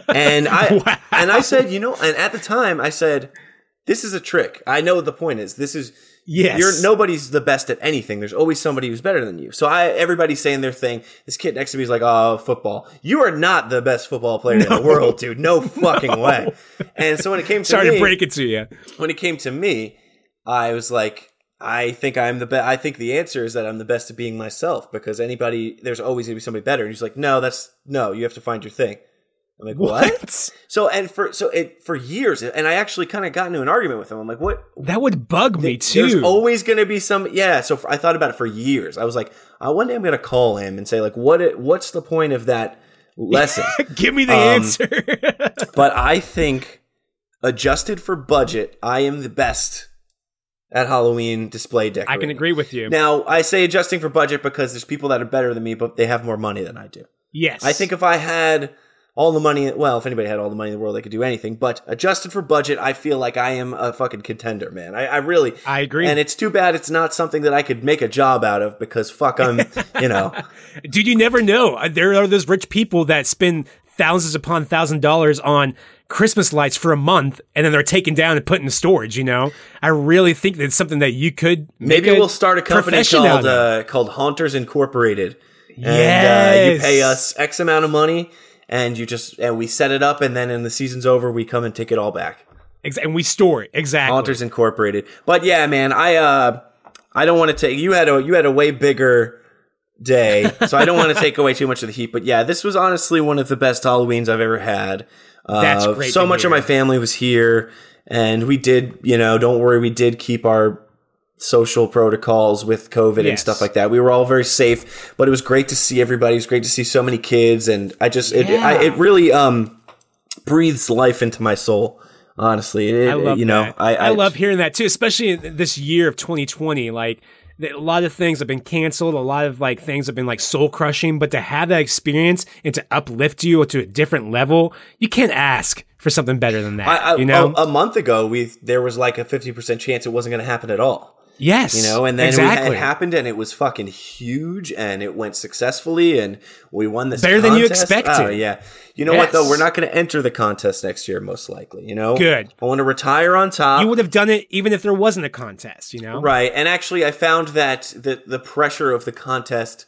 and I Wow. and I said, you know, and at the time I said, this is a trick. I know what the point is. This is Yes. you're nobody's the best at anything. There's always somebody who's better than you. So I everybody's saying their thing. This kid next to me is like, "Oh, football. You are not the best football player in the world, dude. No fucking way." And so when it came to Sorry me, to break it to you. when it came to me, I was like, I think I'm the best. I think the answer is that I'm the best at being myself because anybody, there's always going to be somebody better. And he's like, no, that's no, you have to find your thing. I'm like, what? So, and for, so it, for years, and I actually kind of got into an argument with him. I'm like, what? That would bug me There's too. always going to be some, yeah. So for, I thought about it for years. I was like, uh, one day I'm going to call him and say, like, what, it, what's the point of that lesson? Give me the Um, answer. but I think adjusted for budget, I am the best at Halloween display decorating. I can agree with you. Now, I say adjusting for budget because there's people that are better than me, but they have more money than I do. yes. I think if I had all the money, well, if anybody had all the money in the world, they could do anything. But adjusted for budget, I feel like I am a fucking contender, man. I, I really, I agree. and it's too bad it's not something that I could make a job out of because fuck, I'm, you know, Dude, you never know. Uh, There are those rich people that spend thousands upon thousand dollars on Christmas lights for a month and then they're taken down and put in storage, you know? I really think that's something that you could Maybe we'll start a company called uh, called Haunters Incorporated. And uh, Yes. you pay us X amount of money and you just and we set it up and then in the season's over we come and take it all back. And we store it. Exactly. Haunters Incorporated. But yeah, man, I uh I don't want to take you had a you had a way bigger day, so I don't want to take away too much of the heat. But yeah, this was honestly one of the best Halloweens I've ever had. Uh, That's great So much of my family was here, and we did, you know, don't worry, we did keep our social protocols with COVID and stuff like that. We were all very safe, but it was great to see everybody. It was great to see so many kids, and I just it I, it really um breathes life into my soul. Honestly, it, I love you know that. I, I love hearing that too, especially in this year of 2020. Like a lot of things have been canceled, a lot of like things have been like soul crushing, but to have that experience and to uplift you to a different level, you can't ask for something better than that. I, I, you know? a, a month ago, we there was like a fifty percent chance it wasn't going to happen at all. Yes, You know, and then exactly. it happened, and it was fucking huge, and it went successfully, and we won this Better than you oh, expected. Oh, yeah, you know what though? We're not going to enter the contest next year, most likely. You know, Good. I want to retire on top. you would have done it even if there wasn't a contest. You know, Right. And actually, I found that the, the pressure of the contest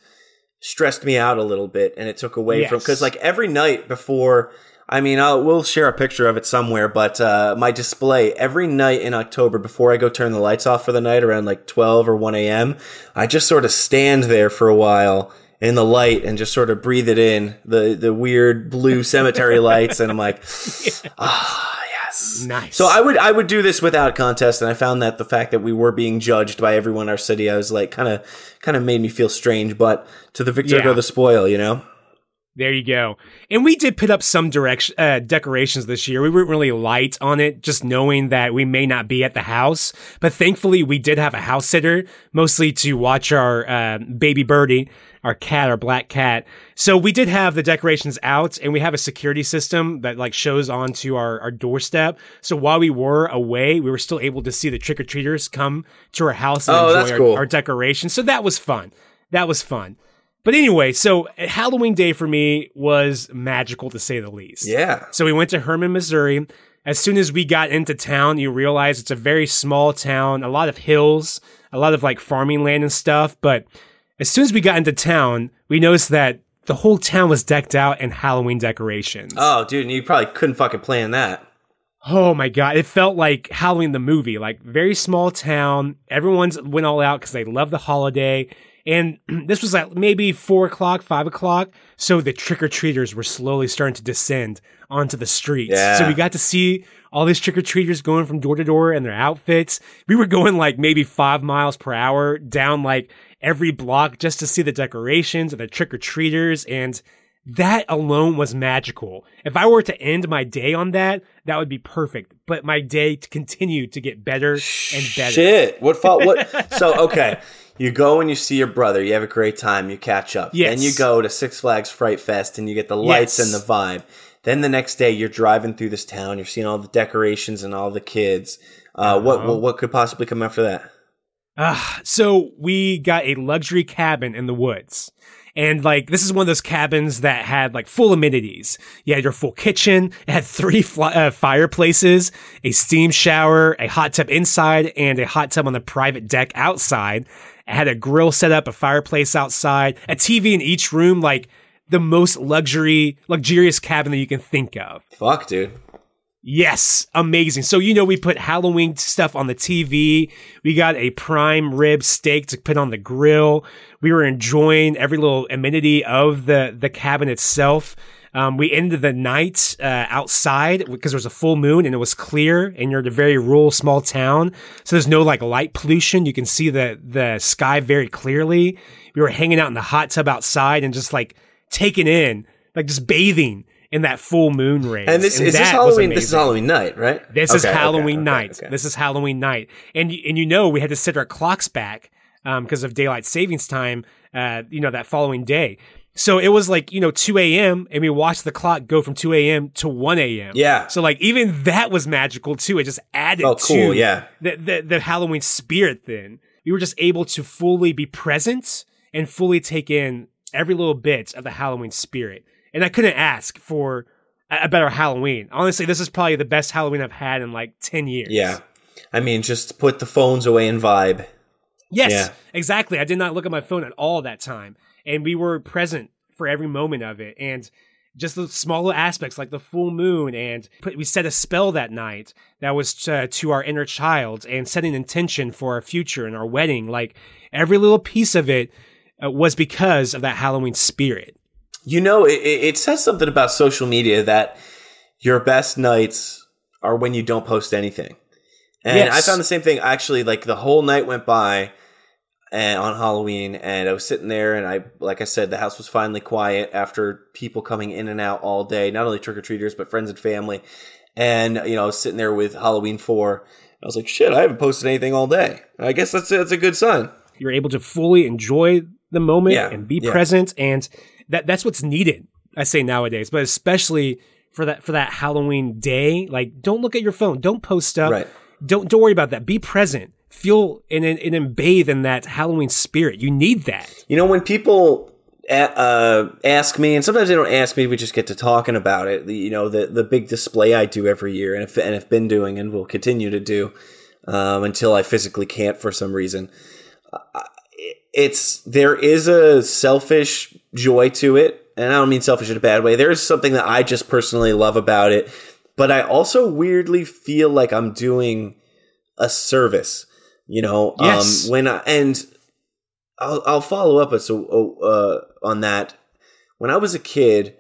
stressed me out a little bit and it took away from, because like every night before, I mean, I'll, we'll share a picture of it somewhere, but uh, my display every night in October before I go turn the lights off for the night around like 12 or 1 a.m., I just sort of stand there for a while in the light and just sort of breathe it in the the weird blue cemetery lights and I'm like ah yes Nice. so I would I would do this without contest, and I found that the fact that we were being judged by everyone in our city, I was like kind of kind of made me feel strange. But to the victor Yeah. go the spoil, you know. There you go. And we did put up some direction uh, decorations this year. We weren't really light on it, just knowing that we may not be at the house. But thankfully, we did have a house sitter, mostly to watch our uh, baby birdie, our cat, our black cat. So we did have the decorations out, and we have a security system that like shows onto our our doorstep. So while we were away, we were still able to see the trick or treaters come to our house and Oh, enjoy our, cool. our decorations. So that was fun. That was fun. But anyway, so eh, Halloween day for me was magical to say the least. Yeah. So we went to Hermann, Missouri. As soon as we got into town, you realize it's a very small town, a lot of hills, a lot of like farming land and stuff. But as soon as we got into town, we noticed that the whole town was decked out in Halloween decorations. Oh, dude, and you probably couldn't fucking plan that. Oh my god, it felt like Halloween the movie, like very small town. Everyone's went all out because they love the holiday. And this was at maybe four o'clock, five o'clock. So the trick or treaters were slowly starting to descend onto the streets. Yeah. So we got to see all these trick or treaters going from door to door in their outfits. We were going like maybe five miles per hour down like every block just to see the decorations and the trick or treaters. And that alone was magical. If I were to end my day on that, that would be perfect. But my day continued to get better and better. Shit. What fault? What? so okay, you go and you see your brother. You have a great time. You catch up. Yes. Then you go to Six Flags Fright Fest and you get the lights Yes. and the vibe. Then the next day you're driving through this town. You're seeing all the decorations and all the kids. Uh, what, Uh-huh. what what could possibly come after that? Ah, so we got a luxury cabin in the woods. And like, this is one of those cabins that had like full amenities. You had your full kitchen. It had three fly- uh, fireplaces, a steam shower, a hot tub inside, and a hot tub on the private deck outside. It had a grill set up, a fireplace outside, a TV in each room, like the most luxury, luxurious cabin that you can think of. Fuck, dude. Yes, amazing. So you know we put Halloween stuff on the TV. We got a prime rib steak to put on the grill. We were enjoying every little amenity of the the cabin itself. Um, we ended the night uh, outside because there was a full moon and it was clear, and you're in a very rural small town, so there's no like light pollution. You can see the the sky very clearly. We were hanging out in the hot tub outside and just like taking in, like just bathing in that full moon rays. And this is this Halloween. This is. Halloween night, right? This is Okay, okay, Halloween okay, night. okay. This is Halloween night, and and you know we had to set our clocks back because of daylight savings time. Uh, you know that following day, so it was like you know two a.m. and we watched the clock go from two a.m. to one a.m. Yeah. So like even that was magical too. It just added Oh, cool, to yeah. the, the the Halloween spirit. Then we were just able to fully be present and fully take in every little bit of the Halloween spirit. and I couldn't ask for a better Halloween. Honestly, this is probably the best Halloween I've had in like ten years. Yeah. I mean, just put the phones away and vibe. Yes, Yeah. exactly. I did not look at my phone at all that time, and we were present for every moment of it, and just the smaller aspects like the full moon, and put, we set a spell that night that was to, to our inner child, and set an intention for our future and our wedding. Like every little piece of it uh, was because of that Halloween spirit. You know, it, it it says something about social media that your best nights are when you don't post anything. And Yes. I found the same thing. Actually, like the whole night went by and on Halloween, and I was sitting there, and I, like I said, the house was finally quiet after people coming in and out all day, not only trick or treaters, but friends and family. And, you know, I was sitting there with Halloween 4. I was like, shit, I haven't posted anything all day. I guess that's, that's a good sign. You're able to fully enjoy the moment Yeah, and be yeah. present, and that that's what's needed. I say nowadays, but especially for that for that Halloween day, like don't look at your phone, don't post stuff, Right. don't don't worry about that. Be present, feel and and, and bathe in that Halloween spirit. You need that. You know, when people uh, ask me, and sometimes they don't ask me, we just get to talking about it. You know, the the big display I do every year, and and have been doing, and will continue to do um, until I physically can't for some reason. It's there is a selfish joy to it, and I don't mean selfish in a bad way. There is something that I just personally love about it, but I also weirdly feel like I'm doing a service. You know, Yes. um, when I, and I'll I'll follow up so uh, on that. When I was a kid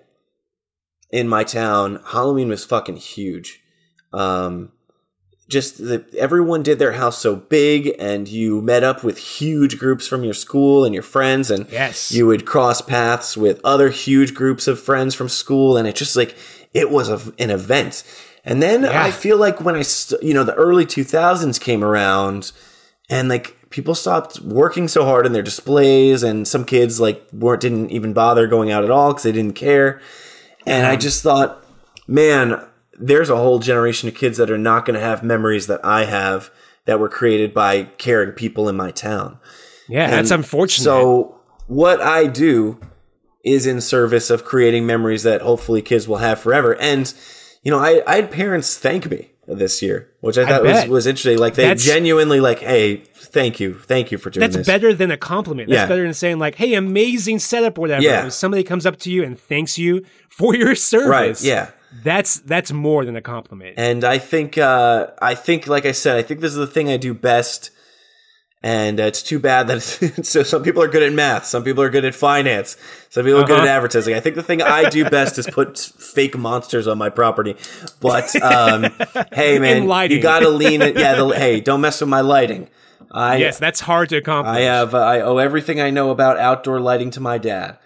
in my town, Halloween was fucking huge. Um, just the, everyone did their house so big, and you met up with huge groups from your school and your friends, and Yes. you would cross paths with other huge groups of friends from school, and it just like it was a, an event. And then Yeah. I feel like when I, st- you know, the early 2000s came around, and like people stopped working so hard in their displays and some kids like weren't didn't even bother going out at all because they didn't care. And i just thought man there's a whole generation of kids that are not going to have memories that i have that were created by caring people in my town. Yeah, that's unfortunate. so what i do is in service of creating memories that hopefully kids will have forever. And you know i, I had parents thank me this year which i thought was, was interesting like they That's- genuinely like hey thank you thank you for doing that's this better than a compliment. That's Yeah. better than saying like, "Hey, amazing setup," or whatever. Yeah. If somebody comes up to you and thanks you for your service, right yeah that's that's more than a compliment. And I think, uh, I think, like I said, I think this is the thing I do best. And uh, it's too bad that so some people are good at math, some people are good at finance, some people are good at Uh-huh. advertising. I think the thing I do best is put fake monsters on my property. But um, hey, man, you got to lean it. Yeah, the, hey, don't mess with my lighting. I yes, that's hard to accomplish. I have uh, I owe everything I know about outdoor lighting to my dad.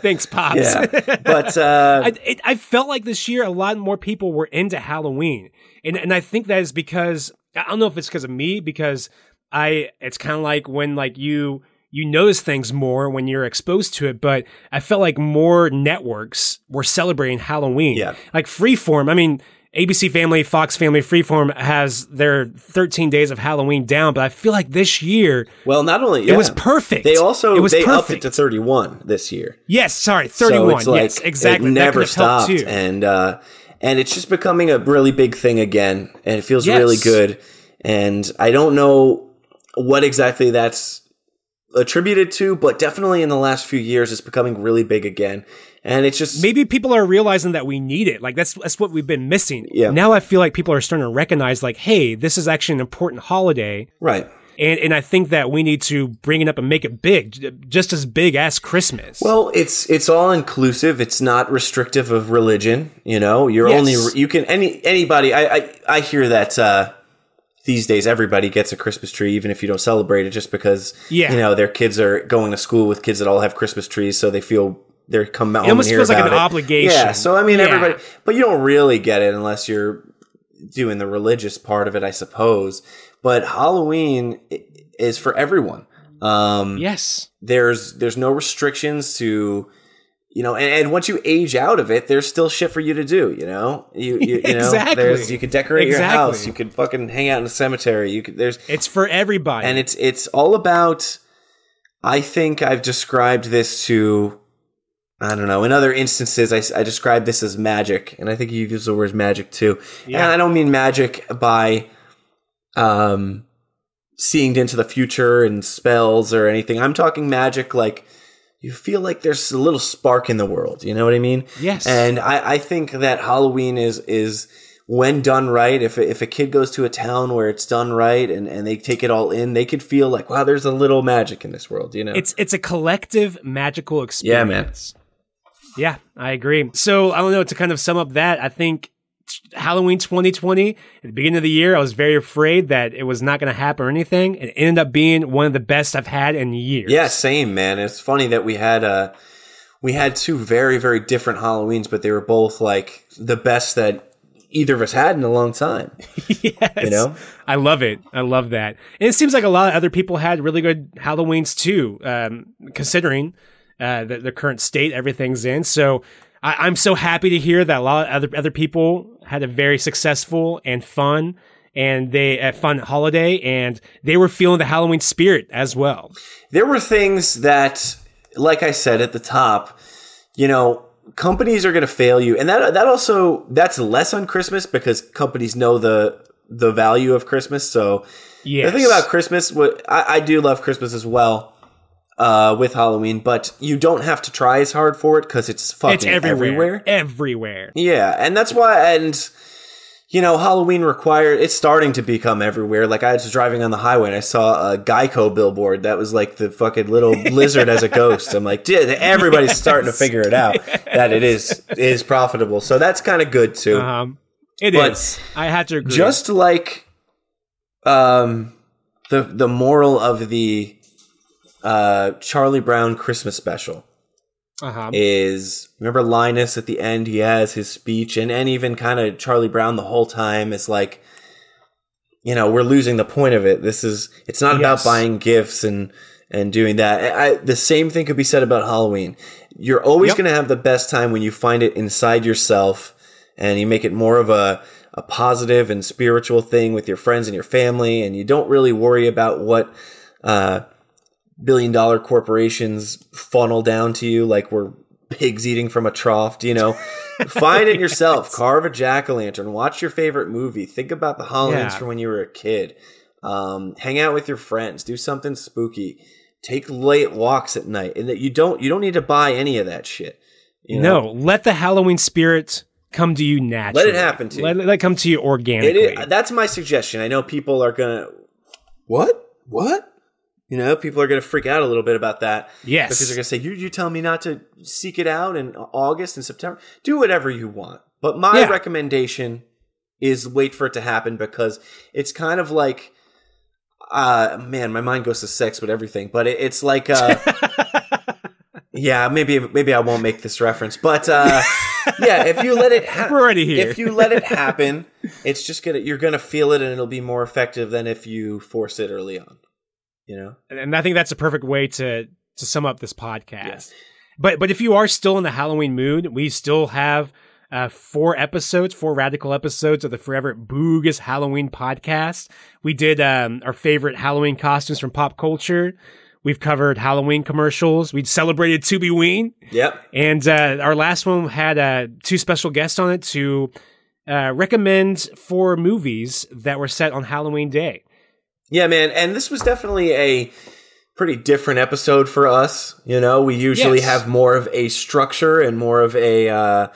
Thanks, pops. Yeah, but uh, I, it, I felt like this year a lot more people were into Halloween, and and I think that is because I don't know if it's because of me because I it's kind of like when like you you notice things more when you're exposed to it, but I felt like more networks were celebrating Halloween. Yeah. like Freeform. I mean. ABC Family, Fox Family, Freeform has their 13 days of Halloween down, but I feel like this year well, not only it was perfect. They also it was they upped perfect. it to 31 this year. yes, sorry, So 31. it's like yes, exactly. It never could have helped stopped, and uh, and it's just becoming a really big thing again, and it feels Yes. really good. And I don't know what exactly that's attributed to, but definitely in the last few years, it's becoming really big again. And it's just maybe people are realizing that we need it. Like that's that's what we've been missing. Yeah. Now I feel like people are starting to recognize like, hey, this is actually an important holiday. right. And and I think that we need to bring it up and make it big, just as big as Christmas. Well, it's it's all inclusive. It's not restrictive of religion. You know, you're Yes. only you can any anybody. I I, I hear that uh, these days everybody gets a Christmas tree, even if you don't celebrate it, just because Yeah. you know their kids are going to school with kids that all have Christmas trees, so they feel they're come home almost feels like an it. obligation. Yeah. So I mean, Yeah. everybody, but you don't really get it unless you're doing the religious part of it, I suppose. But Halloween is for everyone. Um, yes. there's there's no restrictions to you know and, and once you age out of it there's still shit for you to do you know you you, you know Exactly. there's you could decorate your house you could fucking hang out in the cemetery you could there's It's for everybody. and it's it's all about i think i've described this to I don't know. In other instances, I, I describe this as magic, and I think you use the word magic too. Yeah. And I don't mean magic by um, seeing into the future and spells or anything. I'm talking magic like you feel like there's a little spark in the world. You know what I mean? Yes. And I, I think that Halloween is is when done right. If if a kid goes to a town where it's done right and, and they take it all in, they could feel like wow, there's a little magic in this world. You know? It's it's a collective magical experience. Yeah, man. Yeah, I agree. So I don't know to kind of sum up that. I think Halloween 2020 at the beginning of the year, I was very afraid that it was not going to happen or anything. It ended up being one of the best I've had in years. Yeah, same man. It's funny that we had uh we had two very very different Halloweens, but they were both like the best that either of us had in a long time. yes. You know? I love it. I love that. And it seems like a lot of other people had really good Halloweens too, um, considering uh, the, the current state everything's in. So I, I'm so happy to hear that a lot of other other people had a very successful and fun and they a fun holiday, and they were feeling the Halloween spirit as well. There were things that, like I said at the top, you know, companies are going to fail you, and that that also that's less on Christmas because companies know the the value of Christmas. So Yes. the thing about Christmas, what I, I do love Christmas as well. Uh, with Halloween, but you don't have to try as hard for it because it's fucking it's everywhere, everywhere. everywhere. Yeah, and that's why, and you know, Halloween required. It's starting to become everywhere. Like I was driving on the highway and I saw a Geico billboard that was like the fucking little lizard as a ghost. I'm like, dude, everybody's starting to figure it out that it is is profitable. So that's kind of good too. Um, it But is. I had to agree. Just like um the the moral of the uh Charlie Brown Christmas special uh-huh. is remember Linus at the end? He has his speech and and even kind of Charlie Brown the whole time is like you know we're losing the point of it. This is it's not about buying gifts and and doing that. I, the same thing could be said about Halloween. You're always Yep. going to have the best time when you find it inside yourself and you make it more of a a positive and spiritual thing with your friends and your family and you don't really worry about what uh billion dollar corporations funnel down to you like we're pigs eating from a trough, you know. Find it yourself. Carve a jack o' lantern. Watch your favorite movie. Think about the Halloweens Yeah. from when you were a kid. Um, hang out with your friends. Do something spooky. Take late walks at night. And that you don't you don't need to buy any of that shit. You know? No, let the Halloween spirit come to you naturally. Let it happen to you. Let, let it come to you organically. is, that's my suggestion. I know people are gonna what what you know people are gonna freak out a little bit about that. Yes. because they're gonna say you you tell me not to seek it out in August and September. Do whatever you want, but my Yeah. recommendation is wait for it to happen because it's kind of like. Uh man, my mind goes to sex with everything, but it, it's like uh yeah, maybe maybe I won't make this reference, but uh yeah, if you let it ha- We're already here. if you let it happen, it's just gonna you're gonna feel it and it'll be more effective than if you force it early on. You know? and, and I think that's a perfect way to to sum up this podcast. Yes. But but if you are still in the Halloween mood, we still have uh, four episodes, four radical episodes of the Forever Bogus Halloween podcast. We did um, our favorite Halloween costumes from pop culture. We've covered Halloween commercials. We celebrated To Be Ween. Yep. And uh, our last one had uh, two special guests on it to uh, recommend four movies that were set on Halloween Day. Yeah, man, and this was definitely a pretty different episode for us. You know, we usually Yes. have more of a structure and more of a uh,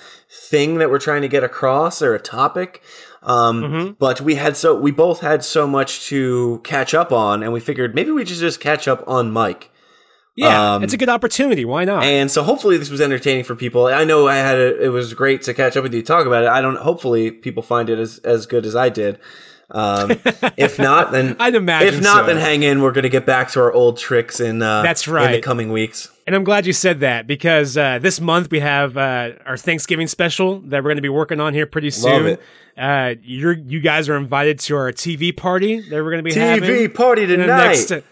thing that we're trying to get across or a topic. Um, Mm-hmm. But we had so we both had so much to catch up on, and we figured maybe we should just catch up on Mike. Yeah, Um, it's a good opportunity. Why not? And so hopefully this was entertaining for people. I know I had a, it was great to catch up with you, talk about it. I don't. Hopefully people find it as as good as I did. Um, if not, then I'd imagine If not, so. then hang in. We're going to get back to our old tricks in uh, That's right in the coming weeks. And I'm glad you said that because uh, this month we have uh, our Thanksgiving special that we're going to be working on here pretty soon. Uh, you're you guys are invited to our TV party that we're going to be having. TV party tonight.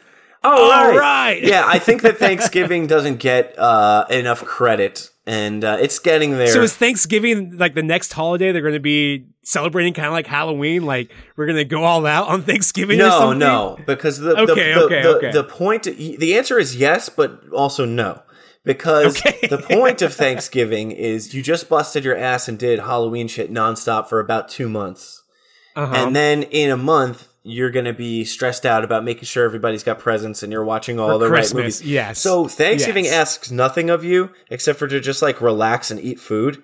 Next- All right. right. yeah, I think that Thanksgiving doesn't get uh, enough credit, and uh, it's getting there. so is Thanksgiving like the next holiday? They're going to be celebrating kind of like Halloween. Like we're going to go all out on Thanksgiving. or no, something? no, because the Okay, the, the, okay, the, okay. the point the answer is yes, but also no, because Okay. the point of Thanksgiving is you just busted your ass and did Halloween shit nonstop for about two months. Uh-huh. And then in a month, you're going to be stressed out about making sure everybody's got presents and you're watching all For the Christmas, right movies. yes. So Thanksgiving Yes. asks nothing of you except for to just like relax and eat food.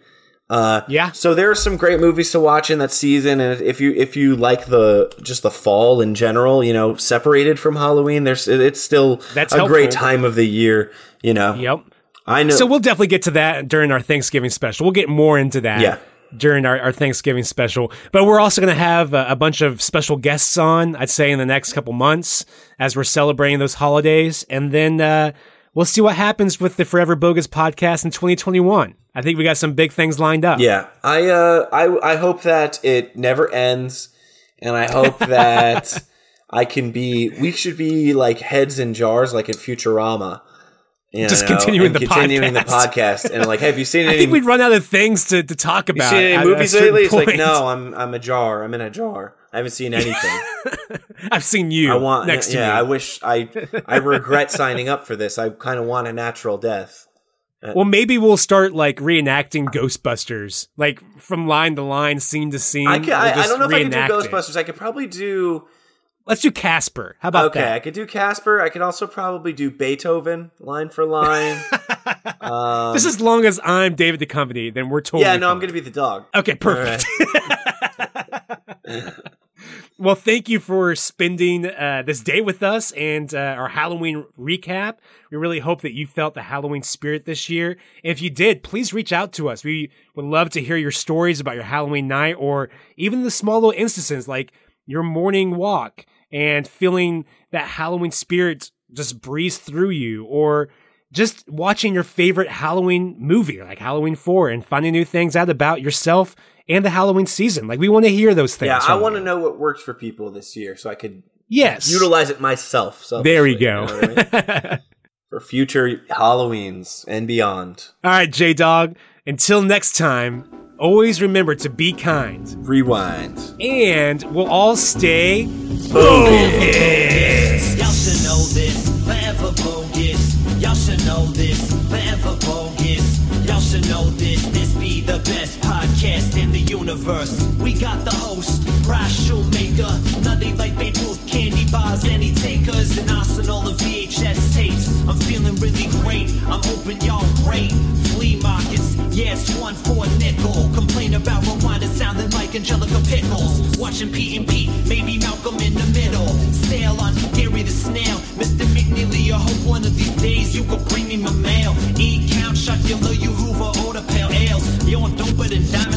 Uh, Yeah. So there are some great movies to watch in that season, and if you if you like the just the fall in general, you know, separated from Halloween, there's it's still That's a great time of the year. You know, Yep. I know. So we'll definitely get to that during our Thanksgiving special. We'll get more into that. Yeah. During our, our Thanksgiving special. But we're also going to have a, a bunch of special guests on, I'd say, in the next couple months as we're celebrating those holidays. And then uh, we'll see what happens with the Forever Bogus podcast in 2021. I think we got some big things lined up. Yeah, I uh, I I hope that it never ends, and I hope that I can be. We should be like heads in jars, like in Futurama. You Just know, continuing the continuing the podcast. podcast, and like, have you seen anything? I think we'd run out of things to, to talk you about. seen any movies lately? It's like, no, I'm I'm a jar. I'm in a jar. I haven't seen anything. I've seen you I want next yeah. to me. I wish I I regret signing up for this. I kind of want a natural death. Uh, well, maybe we'll start like reenacting Ghostbusters, like from line to line, scene to scene. I, can, I, I don't know if I can do reenact it. Ghostbusters. I could probably do. Let's do Casper. How about Okay, I could do Casper. I could also probably do Beethoven line for line. that? Just as long as I'm David Duchovny, then we're totally. yeah, no, I'm going to be the dog. Okay, perfect. well, thank you for spending uh, this day with us and uh, our Halloween recap. We really hope that you felt the Halloween spirit this year. And if you did, please reach out to us. We would love to hear your stories about your Halloween night or even the small little instances like your morning walk and feeling that Halloween spirit just breeze through you or just watching your favorite Halloween movie, like Halloween 4, and finding new things out about yourself and the Halloween season. Like, we want to hear those things. Yeah, I want to know what works for people this year so I could Yes. utilize it myself. So there you go. for future Halloweens and beyond. All right, J Dog. Until next time, always remember to be kind. Rewind. And we'll all stay Y'all should know this, forever bogus. Y'all should know this, forever bogus. Y'all should know this, this be the best podcast in the universe. We got the host, Bryce Shoemaker. Nothing like Babe Ruth, candy bars, any takers, an arsenal of VHS tapes. I'm feeling really great, I'm hoping y'all great. Flea markets, yes, one for a nickel. Complain about rewind, it sounding like Angelica Pickles. Watching Pete and Pete, maybe Malcolm in the middle. Sail on Gary the Snail, Mr. McFeely. I hope one of these days you could bring me my mail. E count, Chocula, you Hoover, order pale ales. Yo, I'm doper than diamonds,